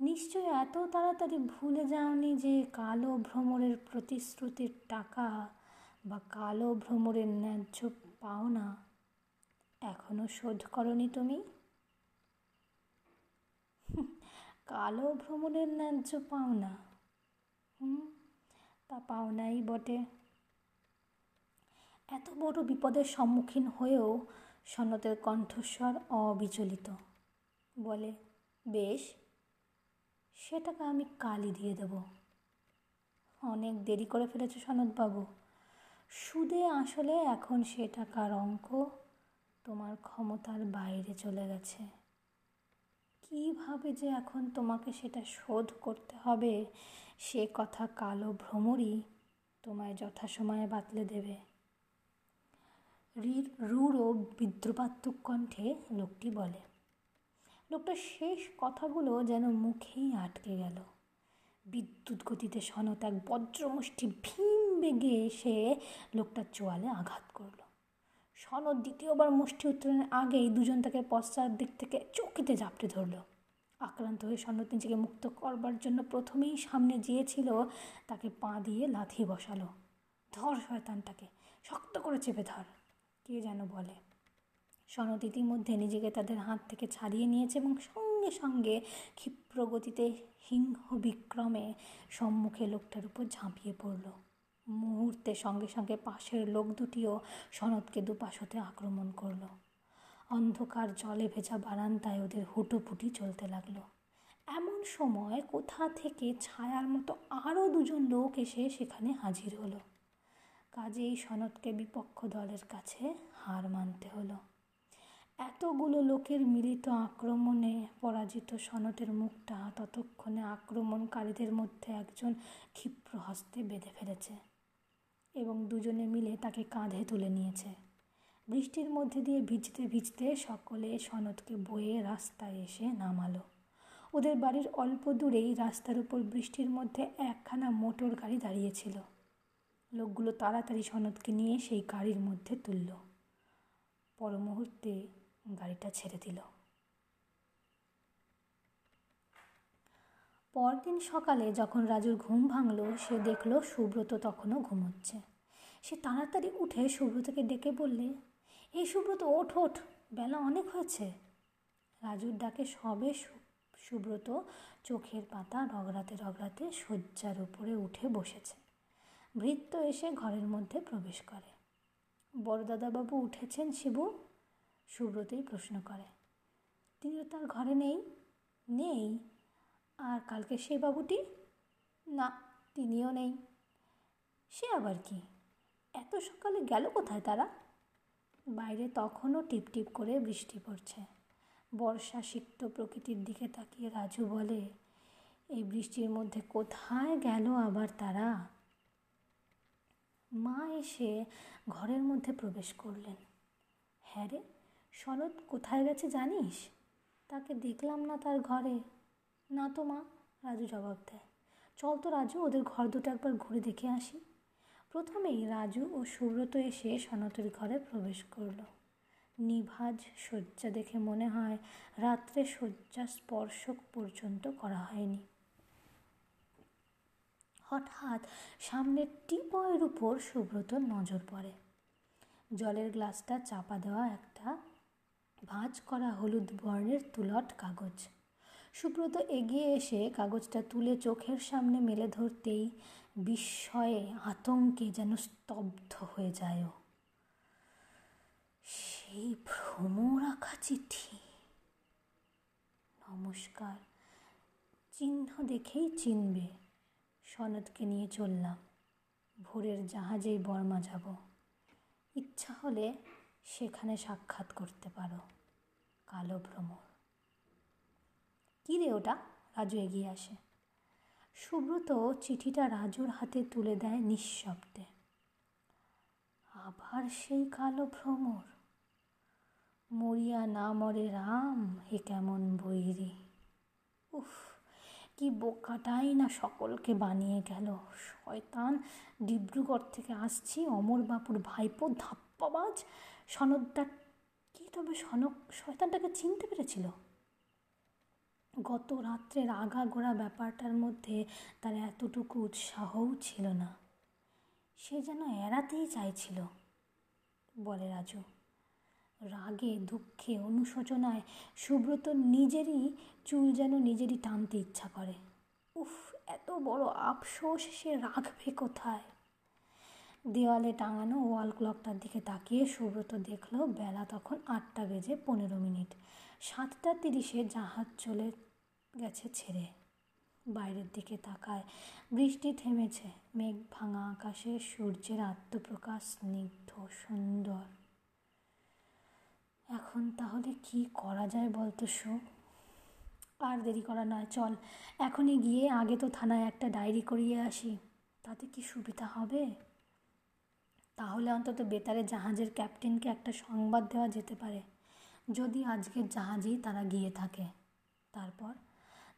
নিশ্চয় এত তাড়াতাড়ি ভুলে যাওনি যে কালো ভ্রমণের প্রতিশ্রুতির টাকা বা কালো ভ্রমণের ন্যায্য পাওনা এখনও শোধ করনি তুমি? <laughs> কালো ভ্রমণের ন্যায্য পাওনা? হুম? তা পাওনাই বটে। এত বড় বিপদের সম্মুখীন হয়েও সনতের কণ্ঠস্বর অবিচলিত। বলে, বেশ, সেটাকে আমি কালই দিয়ে দেব। অনেক দেরি করে ফেলেছ সনদবাবু সুদে আসলে এখন সে টাকার অঙ্ক তোমার ক্ষমতার বাইরে চলে গেছে। কীভাবে যে এখন তোমাকে সেটা শোধ করতে হবে সে কথা কালো ভ্রমরই তোমায় যথাসময়ে বাতলে দেবে। রূঢ় বিদ্রুপাত্মক কণ্ঠে লোকটি বলে, লোকটার শেষ কথাগুলো যেন মুখেই আটকে গেল। বিদ্যুৎ গতিতে সনত এক বজ্রমুষ্টি ভীম বেগে এসে লোকটার চোয়ালে আঘাত করল। সনদ দ্বিতীয়বার মুষ্টি উত্তোলনের আগেই দুজন তাকে পশ্চাৎ দিক থেকে চকিতে ঝাপটে ধরল। আক্রান্ত হয়ে সনদ নিজেকে মুক্ত করবার জন্য প্রথমেই সামনে গিয়েছিল তাকে পা দিয়ে লাথি বসালো। ধর শয়তানটাকে, শক্ত করে চেপে ধর, কে যেন বলে। সনদ ইতিমধ্যে নিজেকে তাদের হাত থেকে ছাড়িয়ে নিয়েছে এবং সঙ্গে সঙ্গে ক্ষিপ্র গতিতে সিংহ বিক্রমে সম্মুখে লোকটার উপর ঝাঁপিয়ে পড়ল। মুহূর্তে সঙ্গে সঙ্গে পাশের লোক দুটিও সনদকে দুপাশ হতে আক্রমণ করল। অন্ধকার জলে ভেজা বারান্দায় ওদের হুটোপুটি চলতে লাগল। এমন সময় কোথা থেকে ছায়ার মতো আরও দুজন লোক এসে সেখানে হাজির হলো। কাজেই সনদকে বিপক্ষ দলের কাছে হার মানতে হলো। এতগুলো লোকের মিলিত আক্রমণে পরাজিত সনতের মুখটা ততক্ষণে আক্রমণকারীদের মধ্যে একজন ক্ষিপ্র হস্তে বেঁধে ফেলেছে এবং দুজনে মিলে তাকে কাঁধে তুলে নিয়েছে। বৃষ্টির মধ্যে দিয়ে ভিজতে ভিজতে সকলে সনদকে বয়ে রাস্তায় এসে নামালো। ওদের বাড়ির অল্প দূরেই রাস্তার উপর বৃষ্টির মধ্যে একখানা মোটর গাড়ি দাঁড়িয়েছিল লোকগুলো তাড়াতাড়ি সনদকে নিয়ে সেই গাড়ির মধ্যে তুলল। পর মুহূর্তে গাড়িটা ছেড়ে দিল। পরদিন সকালে যখন রাজুর ঘুম ভাঙল, সে দেখল সুব্রত তখনও ঘুমোচ্ছে। সে তাড়াতাড়ি উঠে সুব্রতকে ডেকে বললে এই সুব্রত, ওঠ ওঠ। বেলা অনেক হয়েছে। রাজুর ডাকে সবে সুব্রত চোখের পাতা রগড়াতে রগড়াতে শয্যার উপরে উঠে বসেছে। ভৃত্য এসে ঘরের মধ্যে প্রবেশ করে। বড়দাদাবাবু উঠেছেন শিবু? সুব্রতই প্রশ্ন করে। তিনি তার ঘরে নেই? নেই? আর কালকে সেই বাবুটি? না, তিনিও নেই। সে আবার কি? এত সকালে গেল কোথায় তারা? বাইরে তখনও টিপ টিপ করে বৃষ্টি পড়ছে। বর্ষা সিক্ত প্রকৃতির দিকে তাকিয়ে রাজু বলে, এই বৃষ্টির মধ্যে কোথায় গেল আবার তারা? মা এসে ঘরের মধ্যে প্রবেশ করলেন। হ্যাঁ রে, শরৎ কোথায় গেছে জানিস? তাকে দেখলাম না তার ঘরে। না তো মা, রাজু জবাব দেয়। চল তো রাজু, ওদের ঘর দুটো একবার ঘুরে দেখে আসি। প্রথমেই রাজু ও সুব্রত এসে সনতের ঘরে প্রবেশ করল। নিভাজ শয্যা দেখে মনে হয় রাত্রে শয্যা স্পর্শ পর্যন্ত করা হয়নি। হঠাৎ সামনের টিপয়ের উপর সুব্রত নজর পড়ে। জলের গ্লাসটা চাপা দেওয়া একটা ভাঁজ করা হলুদ বর্ণের তুলট কাগজ। সুব্রত এগিয়ে এসে কাগজটা তুলে চোখের সামনে মেলে ধরতেই বিস্ময়ে আতঙ্কে যেন স্তব্ধ হয়ে যায় সেই ভ্রম রাখা চিঠি। নমস্কার, চিহ্ন দেখেই চিনবে। সনদকে নিয়ে চললাম। ভোরের জাহাজেই বর্মা যাব। ইচ্ছা হলে সেখানে সাক্ষাৎ করতে পারো। কালো ভ্রমর। কী রে ওটা? রাজু এগিয়ে আসে। সুব্রত চিঠিটা রাজুর হাতে তুলে দেয় নিঃশব্দে। আবার সেই কালো ভ্রমর। মরিয়া না মরে রাম হে কেমন বৈরি। উফ, কি বোকাটাই না সকলকে বানিয়ে গেল। শয়তান, ডিব্রুগড় থেকে আসছি অমরবাবুর ভাইপো, ধাপ্পাবাজ। সনদটা, কি তবে সনক, শয়তানটাকে চিনতে পেরেছিল? গত রাত্রের আগাগোড়া ব্যাপারটার মধ্যে তার এতটুকু উৎসাহও ছিল না। সে যেন এড়াতেই চাইছিল, বলে রাজু। রাগে, দুঃখে, অনুশোচনায় সুব্রত নিজেরই চুল যেন নিজেরই টানতে ইচ্ছা করে। উফ, এত বড় আফসোস, সে রাখবে কোথায়? দেওয়ালে টাঙানো ওয়াল ক্লকটার দিকে তাকিয়ে সুব্রত দেখল, বেলা তখন আটটা বেজে পনেরো মিনিট। সাতটা তিরিশে জাহাজ চলে গেছে ছেড়ে। বাইরের দিকে তাকায়, বৃষ্টি থেমেছে, মেঘ ভাঙা আকাশে, সূর্যের আত্মপ্রকাশ স্নিগ্ধ, সুন্দর। এখন তাহলে কি করা যায় বলতো শো? আর দেরি করা নয়, চল। এখনই গিয়ে আগে তো থানায় একটা ডায়েরি করিয়ে আসি। তাতে কি সুবিধা হবে? তাহলে অন্তত বেতারে জাহাজের ক্যাপ্টেনকে একটা সংবাদ দেওয়া যেতে পারে। যদি আজকের জাহাজেই তারা গিয়ে থাকে। তারপর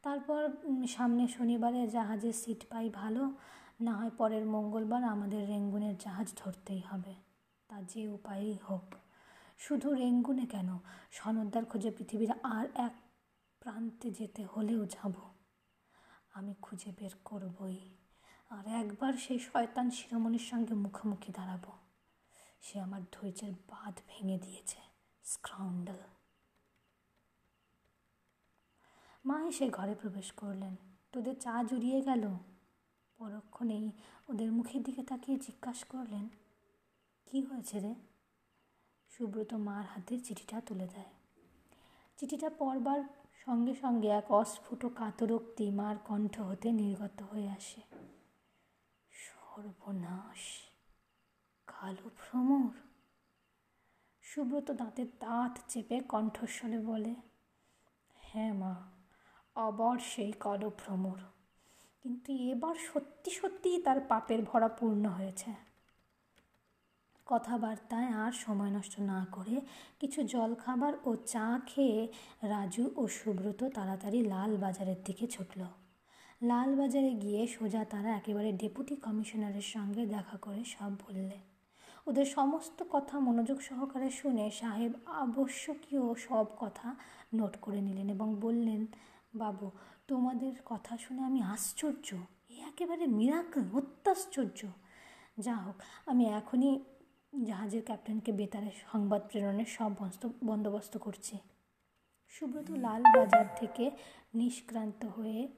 তারপর সামনে শনিবারে জাহাজের সিট পাই ভালো, না হয় পরের মঙ্গলবার আমাদের রেঙ্গুনের জাহাজ ধরতেই হবে। তা যে উপায়েই হোক। শুধু রেঙ্গুনে কেন? সনদ্দার খোঁজে পৃথিবীর আর এক প্রান্তে যেতে হলেও যাব। আমি খুঁজে বের করবই। আর একবার সেই শয়তান শিরোমণির সঙ্গে মুখোমুখি দাঁড়াবো। সে আমার ধৈর্যের বাঁধ ভেঙে দিয়েছে। স্ক্রাউন্ডল। মা এসে ঘরে প্রবেশ করলেন। তোদের চা জুড়িয়ে গেল। পরক্ষণেই ওদের মুখের দিকে তাকিয়ে জিজ্ঞাসা করলেন, কি হয়েছে রে? সুব্রত মার হাতে চিঠিটা তুলে দেয়। চিঠিটা পড়বার সঙ্গে সঙ্গে এক অস্ফুট কাতরোক্তি মার কণ্ঠ হতে নির্গত হয়ে আসে। সর্বনাশ, কালো ভ্রমর। সুব্রত দাঁতের দাঁত চেপে কণ্ঠস্বরে বলে হ্যাঁ মা আবার সেই কালো ভ্রমর কিন্তু এবার সত্যি সত্যিই তার পাপের ভরা পূর্ণ হয়েছে। কথাবার্তায় আর সময় নষ্ট না করে কিছু জলখাবার ও চা খেয়ে রাজু ও সুব্রত তাড়াতাড়ি লাল বাজারের দিকে ছুটল। লাল বাজারে গিয়ে সোজা তারা একেবারে ডেপুটি কমিশনারের সঙ্গে দেখা করে সব বললে। ওদের সমস্ত কথা মনোযোগ সহকারে শুনে সাহেব আবশ্যকীয় সব কথা নোট করে নিলেন এবং বললেন বাবু, তোমাদের কথা শুনে আমি আশ্চর্য। এ একেবারে মিরাকল অত্যাশ্চর্য। যা হোক, আমি এখনই জাহাজের ক্যাপ্টেনকে বেতারে সংবাদ প্রেরণের সব বন্দোবস্ত করছি। সুব্রত লাল বাজার থেকে নিষ্ক্রান্ত হয়ে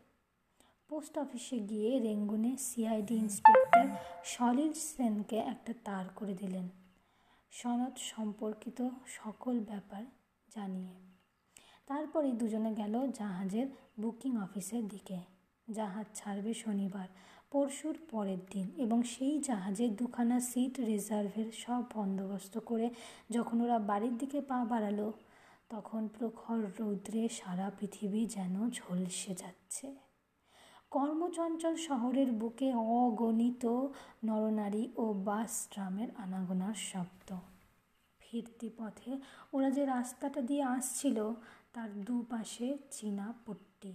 পোস্ট অফিসে গিয়ে রেঙ্গুনে সিআইডি ইন্সপেক্টর সলিল সেনকে একটা তার করে দিলেন। সনদ সম্পর্কিত সকল ব্যাপার জানিয়ে। তারপরে দুজনে গেল জাহাজের বুকিং অফিসের দিকে। জাহাজ ছাড়বে শনিবার, পরশুর পরের দিন এবং সেই জাহাজে দুখানা সিট রিজার্ভের সব বন্দোবস্ত করে যখন ওরা বাড়ির দিকে পা বাড়ালো, তখন প্রখর রৌদ্রে সারা পৃথিবী যেন ঝলসে যাচ্ছে। কর্মচঞ্চল শহরের বুকে অগণিত নরনারী ও বাস ট্রামের আনাগোনার শব্দ। ফিরতি পথে ওরা যে রাস্তাটা দিয়ে আসছিল তার দুপাশে চীনা পট্টি।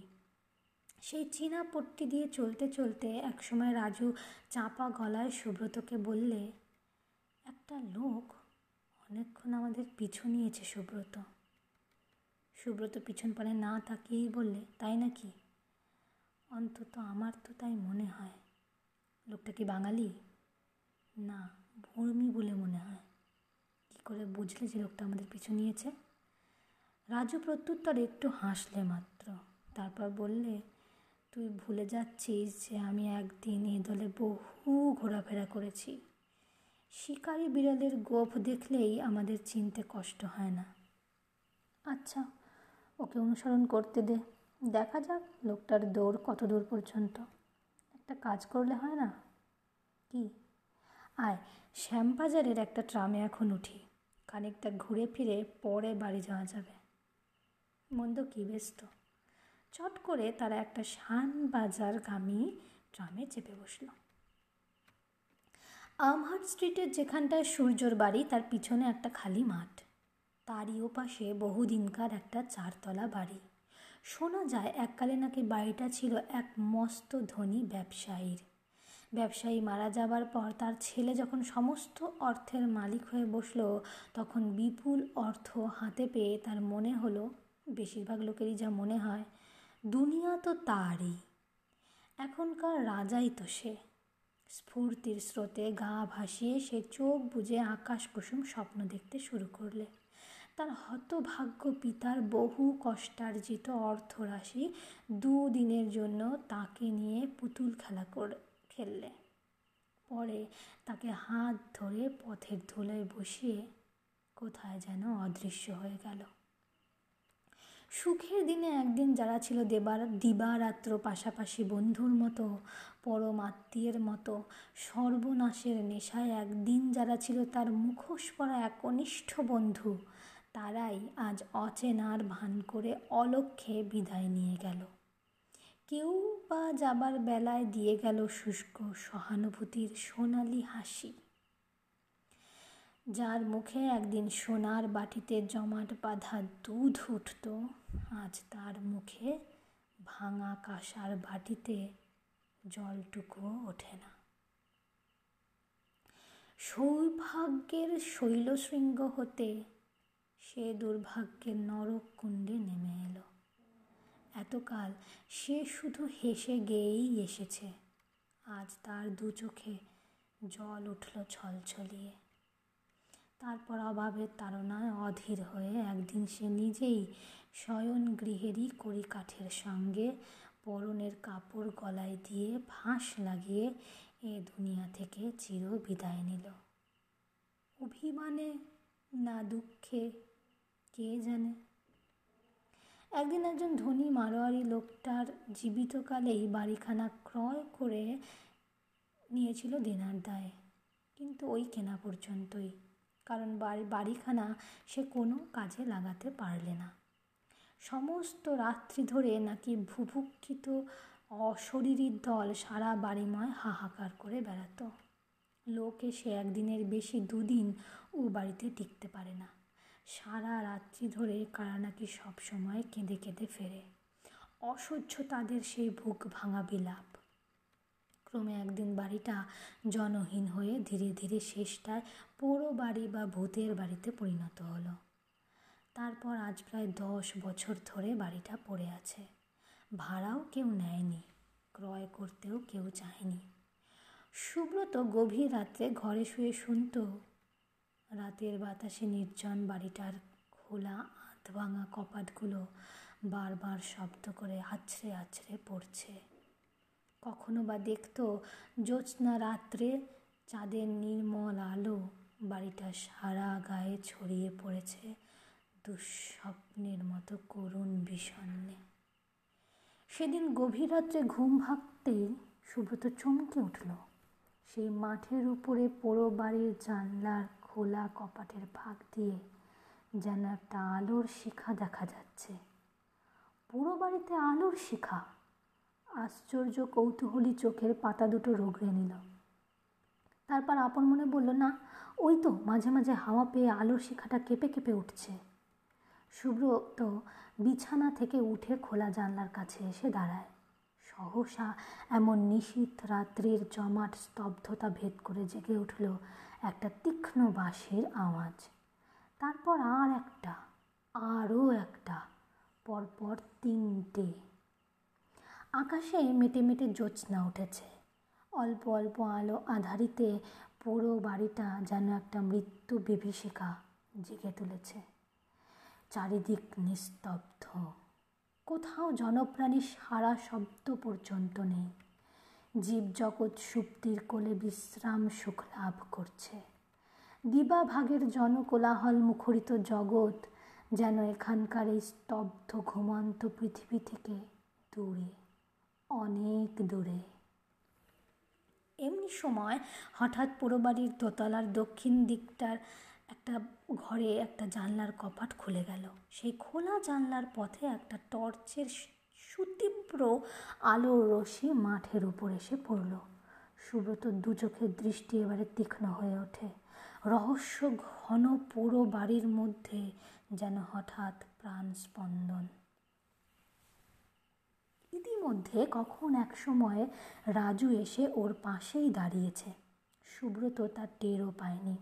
সেই চীনা পট্টি দিয়ে চলতে চলতে একসময় রাজু চাপা গলায় সুব্রতকে বললে, একটা লোক অনেকক্ষণ আমাদের পিছু নিয়েছে সুব্রত। সুব্রত পিছন পানে না তাকিয়েই বললে, তাই নাকি? অন্তত আমার তো তাই মনে হয়। লোকটা কি বাঙালি? না ভূমি বলে মনে হয়। কী করে বুঝলে যে লোকটা আমাদের পিছু নিয়েছে? রাজু প্রত্যুত্তরে একটু হাসলে মাত্র। তারপর বললে, তুই ভুলে যাচ্ছিস যে আমি একদিন এ দলে বহু ঘোরাফেরা করেছি। শিকারি বিড়ালের গোফ দেখলেই আমাদের চিনতে কষ্ট হয় না। আচ্ছা ওকে অনুসরণ করতে দে। দেখা যাক লোকটার দৌড় কত দূর পর্যন্ত। একটা কাজ করলে হয় না? কি? আয়, শ্যামবাজারের একটা ট্রামে এখন উঠি। খানিকটা ঘুরে ফিরে পরে বাড়ি যাওয়া যাবে। মন্দ কি বেশ তো চট করে তারা একটা শানবাজারগামী ট্রামে চেপে বসল। আমহার্ট স্ট্রিটের যেখানটায় সূর্যর বাড়ি, তার পিছনে একটা খালি মাঠ। তারই ওপাশে বহুদিনকার একটা চারতলা বাড়ি। শোনা যায়, এককালে নাকি বাড়িটা ছিল এক মস্ত ধনী ব্যবসায়ীর। ব্যবসায়ী মারা যাবার পর তার ছেলে যখন সমস্ত অর্থের মালিক হয়ে বসল, তখন বিপুল অর্থ হাতে পেয়ে তার মনে হলো বেশিরভাগ লোকেরই যা মনে হয়, দুনিয়া তো তারই। এখনকার রাজাই তো সে। স্ফূর্তির স্রোতে গা ভাসিয়ে সে চোখ বুঝে আকাশ কুসুম স্বপ্ন দেখতে শুরু করলে। তার হতভাগ্য পিতার বহু কষ্টার্জিত অর্থরাশি দুদিনের জন্য তাকে নিয়ে পুতুল খেলা করে, খেললে। পরে তাকে হাত ধরে পথের ধুলোয় বসিয়ে কোথায় যেন অদৃশ্য হয়ে গেল। সুখের দিনে একদিন যারা ছিল দেবার, দিবারাত্র পাশাপাশি বন্ধুর মতো, পরম আত্মীয়ের মতো, সর্বনাশের নেশায় একদিন যারা ছিল তার মুখোশ পরা একনিষ্ঠ বন্ধু, তারাই আজ অচেনার ভান করে অলক্ষে বিদায় নিয়ে গেল। কেউ বা যাবার বেলায় দিয়ে গেল শুষ্ক সহানুভূতির সোনালি হাসি। যার মুখে একদিন সোনার বাটিতে জমাট বাঁধা দুধ উঠত, আজ তার মুখে ভাঙা কাঁসার বাটিতে জলটুকুও ওঠে না। সৌভাগ্যের শৈলশৃঙ্গ হতে সে দুর্ভাগ্যের নরক কুণ্ডে নেমে এলো। এতকাল সে শুধু হেসে গেয়েই এসেছে, আজ তার দু চোখে জল উঠল ছলছলিয়ে। তারপর অভাবের তাড়নায় অধীর হয়ে একদিন সে নিজেই শয়ন গৃহেরই কড়িকাঠের সঙ্গে পরনের কাপড় গলায় দিয়ে ফাঁস লাগিয়ে এ দুনিয়া থেকে চির বিদায় নিল। অভিমানে না দুঃখে কে জানে? একদিন একজন ধনী মারোয়ারি লোকটার জীবিতকালেই বাড়িখানা ক্রয় করে নিয়েছিল দেনার দায়ে, কিন্তু ওই কেনা পর্যন্তই। কারণ বাড়ি, বাড়িখানা সে কোনো কাজে লাগাতে পারলে না। সমস্ত রাত্রি ধরে নাকি ভুভুক্ষিত অশরীরীর দল সারা বাড়িময় হাহাকার করে বেড়াতো। লোক এসে একদিনের বেশি দুদিন ও বাড়িতে টিকতে পারে না। সারা রাত্রি ধরে কারা নাকি সবসময় কেঁদে কেঁদে ফেরে। অসহ্য তাদের সেই বুক ভাঙা বিলাপ ক্রমে একদিন বাড়িটা জনহীন হয়ে ধীরে ধীরে শেষটায় পোড়ো বাড়ি বা ভূতের বাড়িতে পরিণত হলো। তারপর আজ প্রায় দশ বছর ধরে বাড়িটা পড়ে আছে। ভাড়াও কেউ নেয়নি, ক্রয় করতেও কেউ চায়নি। সুব্রত গভীর রাত্রে ঘরে শুয়ে শুনত, রাতের বাতাসে নির্জন বাড়িটার খোলা আধ ভাঙা কপাটগুলো বারবার শব্দ করে আছড়ে আছড়ে পড়ছে। কখনো বা দেখত জ্যোৎস্না রাত্রে চাঁদের নির্মল আলো বাড়িটা সারা গায়ে ছড়িয়ে পড়েছে দুঃস্বপ্নের মতো করুণ বিষণ্নে। সেদিন গভীর রাত্রে ঘুম ভাঙতেই সুব্রত চমকে উঠল। সেই মাঠের উপরে পোড়ো বাড়ির জানলার খোলা কপাটের ফাঁক দিয়ে যেন একটা আলোর শিখা দেখা যাচ্ছে। পুরো বাড়িতে আলোর শিখা? আশ্চর্য কৌতূহলী চোখের পাতা দুটো রোগড়ে নিল। তারপর আপন মনে বলল, না, ওই তো মাঝে মাঝে হাওয়া পেয়ে আলোর শিখাটা কেঁপে কেঁপে উঠছে। সুব্রত বিছানা থেকে উঠে খোলা জানলার কাছে এসে দাঁড়ায়। সহসা এমন নিশীথ রাত্রির জমাট স্তব্ধতা ভেদ করে জেগে উঠল একটা তীক্ষ্ণ বাঁশির আওয়াজ। তারপর আর একটা, আরও একটা, পরপর তিনটে। আকাশে মেটে মেটে জ্যোৎস্না উঠেছে। অল্প অল্প আলো আধারিতে পুরো বাড়িটা যেন একটা মৃত্যু বিভীষিকা জেগে তুলেছে। চারিদিক নিস্তব্ধ। কোথাও জনপ্রাণীর সারা শব্দ পর্যন্ত নেই। জীবজগৎ সুপ্তির কোলে বিশ্রাম সুখ লাভ করছে। দিবাভাগের জনকোলাহল মুখরিত জগৎ যেন এখানকার এই স্তব্ধ ঘুমন্ত পৃথিবী থেকে দূরে। অনেক দূরে। এমনি সময় হঠাৎ পুরো বাড়ির দোতলার দক্ষিণ দিকটার একটা ঘরে একটা জানলার কপাট খুলে গেল। সেই খোলা জানলার পথে একটা টর্চের সুতীব্র আলোর রশি মাঠের উপর এসে পড়ল। সুব্রত দু চোখের দৃষ্টি এবারে তীক্ষ্ণ হয়ে ওঠে। রহস্য ঘন পুরো বাড়ির মধ্যে যেন হঠাৎ প্রাণ স্পন্দন ইতিমধ্যে কখন এক সময় রাজু এসে ওর পাশেই দাঁড়িয়েছে। সুব্রত তার টেরও পায়নি।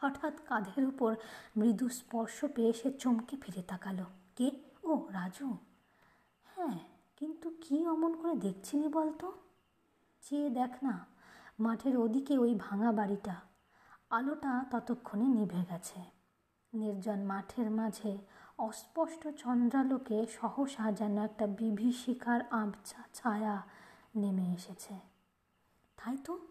হঠাৎ কাঁধের উপর মৃদু স্পর্শ পেয়ে সে চমকে ফিরে তাকালো। কে? ও, রাজু? হ্যাঁ কিন্তু কি অমন করে দেখছিনি বলতো? চেয়ে দেখ না, মাঠের ওদিকে ওই ভাঙা বাড়িটা। আলোটা ততক্ষণে নিভে গেছে। নির্জন মাঠের মাঝে অস্পষ্ট চন্দ্রালোকে সহসা যেন একটা বিভীষিকার আবছা ছায়া নেমে এসেছে। তাই তো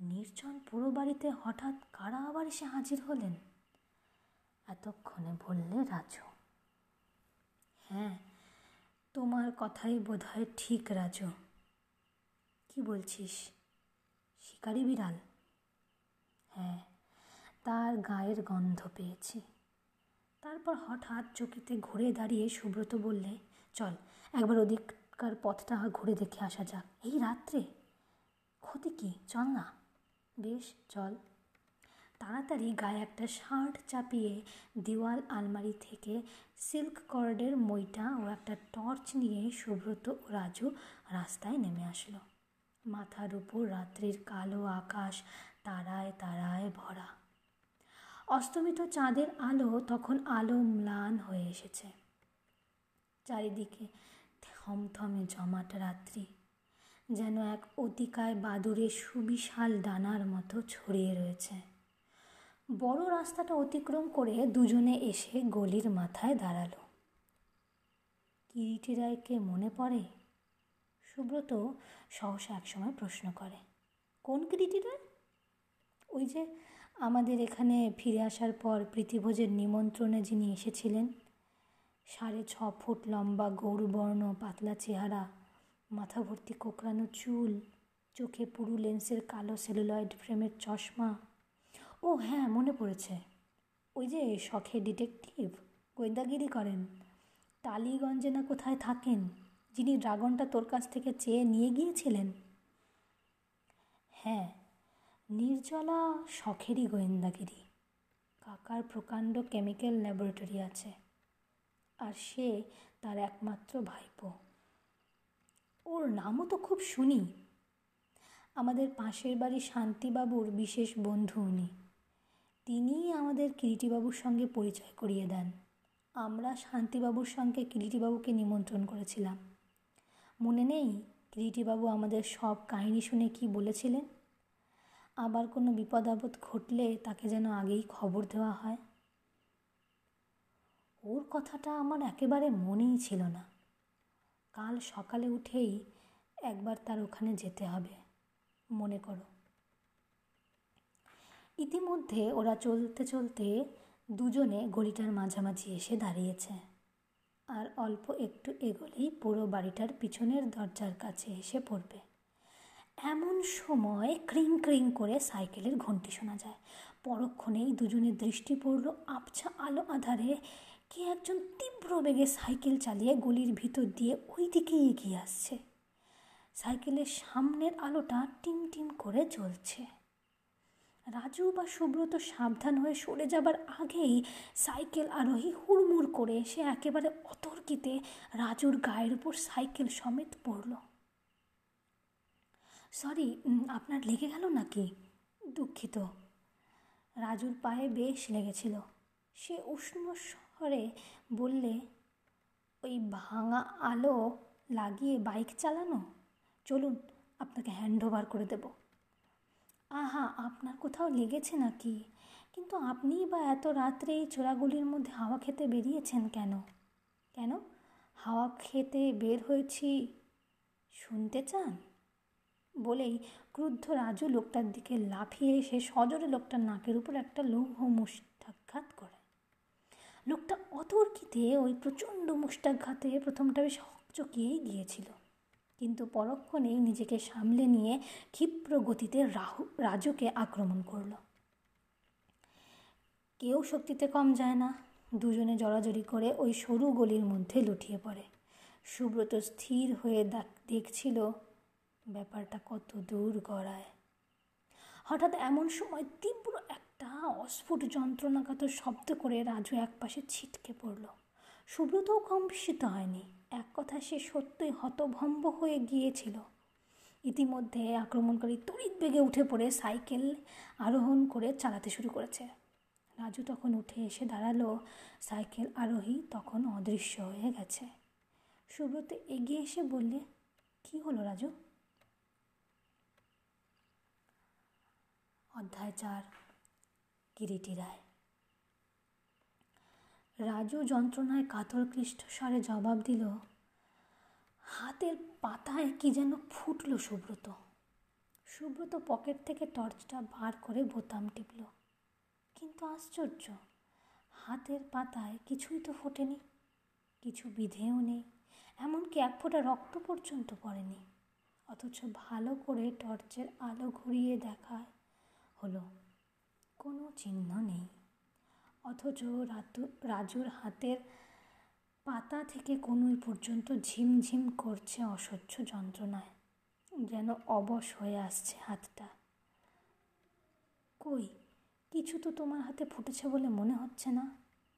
নির্জন পুরো বাড়িতে হঠাৎ কারা আবার এসে হাজির হলেন? এতক্ষণে বললে রাজু। হ্যাঁ তোমার কথাই বোধহয় ঠিক রাজু। কি বলছিস? শিকারি বিড়াল? হ্যাঁ তার গায়ের গন্ধ পেয়েছি। তারপর হঠাৎ চকিতে ঘুরে দাঁড়িয়ে সুব্রত বললে, চল, একবার ওদিককার পথটা ঘুরে দেখে আসা যাক। এই রাত্রে? ক্ষতি কি? চল না। বেশ, চল। তাড়াতাড়ি গায়ে একটা শার্ট চাপিয়ে দেওয়াল আলমারি থেকে সিল্ক কর্ডের মইটা ও একটা টর্চ নিয়ে সুব্রত ও রাজু রাস্তায় নেমে আসলো। মাথার উপর রাত্রির কালো আকাশ তারায় তারায় ভরা। অস্তমিত চাঁদের আলো, তখন আলো ম্লান হয়ে এসেছে। চারিদিকে থমথমে জমাট রাত্রি, যেন এক অতিকায় বাদুরের সুবিশাল ডানার মতো ছড়িয়ে রয়েছে। বড় রাস্তাটা অতিক্রম করে দুজনে এসে গলির মাথায় দাঁড়াল। কিরিটি রায়কে মনে পড়ে? সুব্রত সহসা একসময় প্রশ্ন করে, কোন কিরিটি রায়? ওই যে আমাদের এখানে ফিরে আসার পর প্রীতিভোজের নিমন্ত্রণে যিনি এসেছিলেন, সাড়ে ছ ফুট লম্বা গৌরবর্ণ পাতলা চেহারা, মাথা ভর্তি কোকড়ানো চুল, চোখে পুরু লেন্সের কালো সেলুলয়েড ফ্রেমের চশমা। ও হ্যাঁ মনে পড়েছে। ওই যে শখে ডিটেকটিভ, গোয়েন্দাগিরি করেন। টালিগঞ্জে না কোথায় থাকেন, যিনি ড্রাগনটা তোর কাছ থেকে চেয়ে নিয়ে গিয়েছিলেন? হ্যাঁ নির্জলা শখেরই গোয়েন্দাগিরি। কাকার প্রকাণ্ড কেমিক্যাল ল্যাবরেটরি আছে। আর সে তার একমাত্র ভাইপো। ওর নামও তো খুব শুনি। আমাদের পাশের বাড়ি শান্তিবাবুর বিশেষ বন্ধু উনি। তিনিই আমাদের কিরিটিবাবুর সঙ্গে পরিচয় করিয়ে দেন। আমরা শান্তিবাবুর সঙ্গে কিরিটিবাবুকে নিমন্ত্রণ করেছিলাম। মনে নেই কিরিটিবাবু আমাদের সব কাহিনী শুনে কি বলেছিলেন? আবার কোনো বিপদ আপদ ঘটলে তাকে যেন আগেই খবর দেওয়া হয়? ওর কথাটা আমার একেবারে মনেই ছিল না। কাল সকালে উঠেই একবার তার ওখানে যেতে হবে, মনে করো। ইতিমধ্যে ওরা চলতে চলতে দুজনে গলিটার মাঝামাঝি এসে দাঁড়িয়েছে আর অল্প একটু এগোলেই পুরো বাড়িটার পিছনের দরজার কাছে এসে পড়বে। এমন সময় ক্রিং ক্রিং করে সাইকেলের ঘন্টি শোনা যায়। পরক্ষণেই দুজনের দৃষ্টি পড়ল আবছা আলো আধারে। কে একজন তীব্র বেগে সাইকেল চালিয়ে গলির ভিতর দিয়ে ওই দিকেই এগিয়ে আসছে। সাইকেলের সামনের আলোটা টিম টিম করে জ্বলছে। রাজু বা সুব্রত সাবধান হয়ে সরে যাবার আগেই সাইকেল আরোহী হুড়মুড় করে এসে একেবারে অতর্কিতে রাজুর গায়ের উপর সাইকেল সমেত পড়ল। সরি আপনার লেগে গেল নাকি? দুঃখিত। রাজুর পায়ে বেশ লেগেছিল। সে উষ্ণ স্বরে বললে, ওই ভাঙা আলো লাগিয়ে বাইক চালানো? চলুন, আপনাকে হ্যান্ড ওভার করে দেব। আহা, আপনার কোথাও লেগেছে নাকি? কিন্তু আপনিই বা এত রাত্রে এই চোরাগুলির মধ্যে হাওয়া খেতে বেরিয়েছেন কেন? কেন? হাওয়া খেতে বের হয়েছি। শুনতে চান? বলেই ক্রুদ্ধ রাজু লোকটার দিকে লাফিয়ে এসে সজোরে লোকটার নাকের উপর একটা লৌহ মুষ্টাঘাত করে। লোকটা অতর্কিতে ওই প্রচণ্ড মুষ্টাঘাতে প্রথমটা বেশ হকচকিয়েই গিয়েছিল। কিন্তু পরক্ষণেই নিজেকে সামলে নিয়ে ক্ষিপ্র গতিতে রাহু, রাজুকে আক্রমণ করল। কেউ শক্তিতে কম যায় না। দুজনে জড়াজড়ি করে ওই সরু গলির মধ্যে লুটিয়ে পড়ে। সুব্রত স্থির হয়ে দেখছিল ব্যাপারটা কত দূর গড়ায়। হঠাৎ এমন সময় তীব্র একটা অস্ফুট যন্ত্রণাগত শব্দ করে রাজু একপাশে ছিটকে পড়ল। সুব্রতও কম বিস্মিত হয়নি। এক কথা সে সত্যই হতভম্ব হয়ে গিয়েছিল। ইতিমধ্যে আক্রমণকারী তড়িৎ বেগে উঠে পড়ে সাইকেল আরোহণ করে চালাতে শুরু করেছে। রাজু তখন উঠে এসে দাঁড়াল। সাইকেল আরোহী তখন অদৃশ্য হয়ে গেছে। সুব্রত এগিয়ে এসে বললে, কি হলো রাজু? অধ্যায় চার কিরিটি রায়। রাজু যন্ত্রণায় কাতর স্বরে জবাব দিল, হাতের পাতায় কি যেন ফুটল সুব্রত। সুব্রত পকেট থেকে টর্চটা বার করে বোতাম টিপল। কিন্তু আশ্চর্য, হাতের পাতায় কিছুই তো ফোটেনি, কিছু বিধেও নেই, এমনকি এক ফোঁটা রক্ত পর্যন্ত পড়েনি। অথচ ভালো করে টর্চের আলো ঘুরিয়ে দেখায় হলো। কোনো চিহ্ন নেই। অথচ রাতু রাজুর হাতের পাতা থেকে কোনোই পর্যন্ত ঝিমঝিম করছে অসহ্য যন্ত্রণায়। যেন অবশ হয়ে আসছে হাতটা। কই, কিছু তো তোমার হাতে ফুটেছে বলে মনে হচ্ছে না।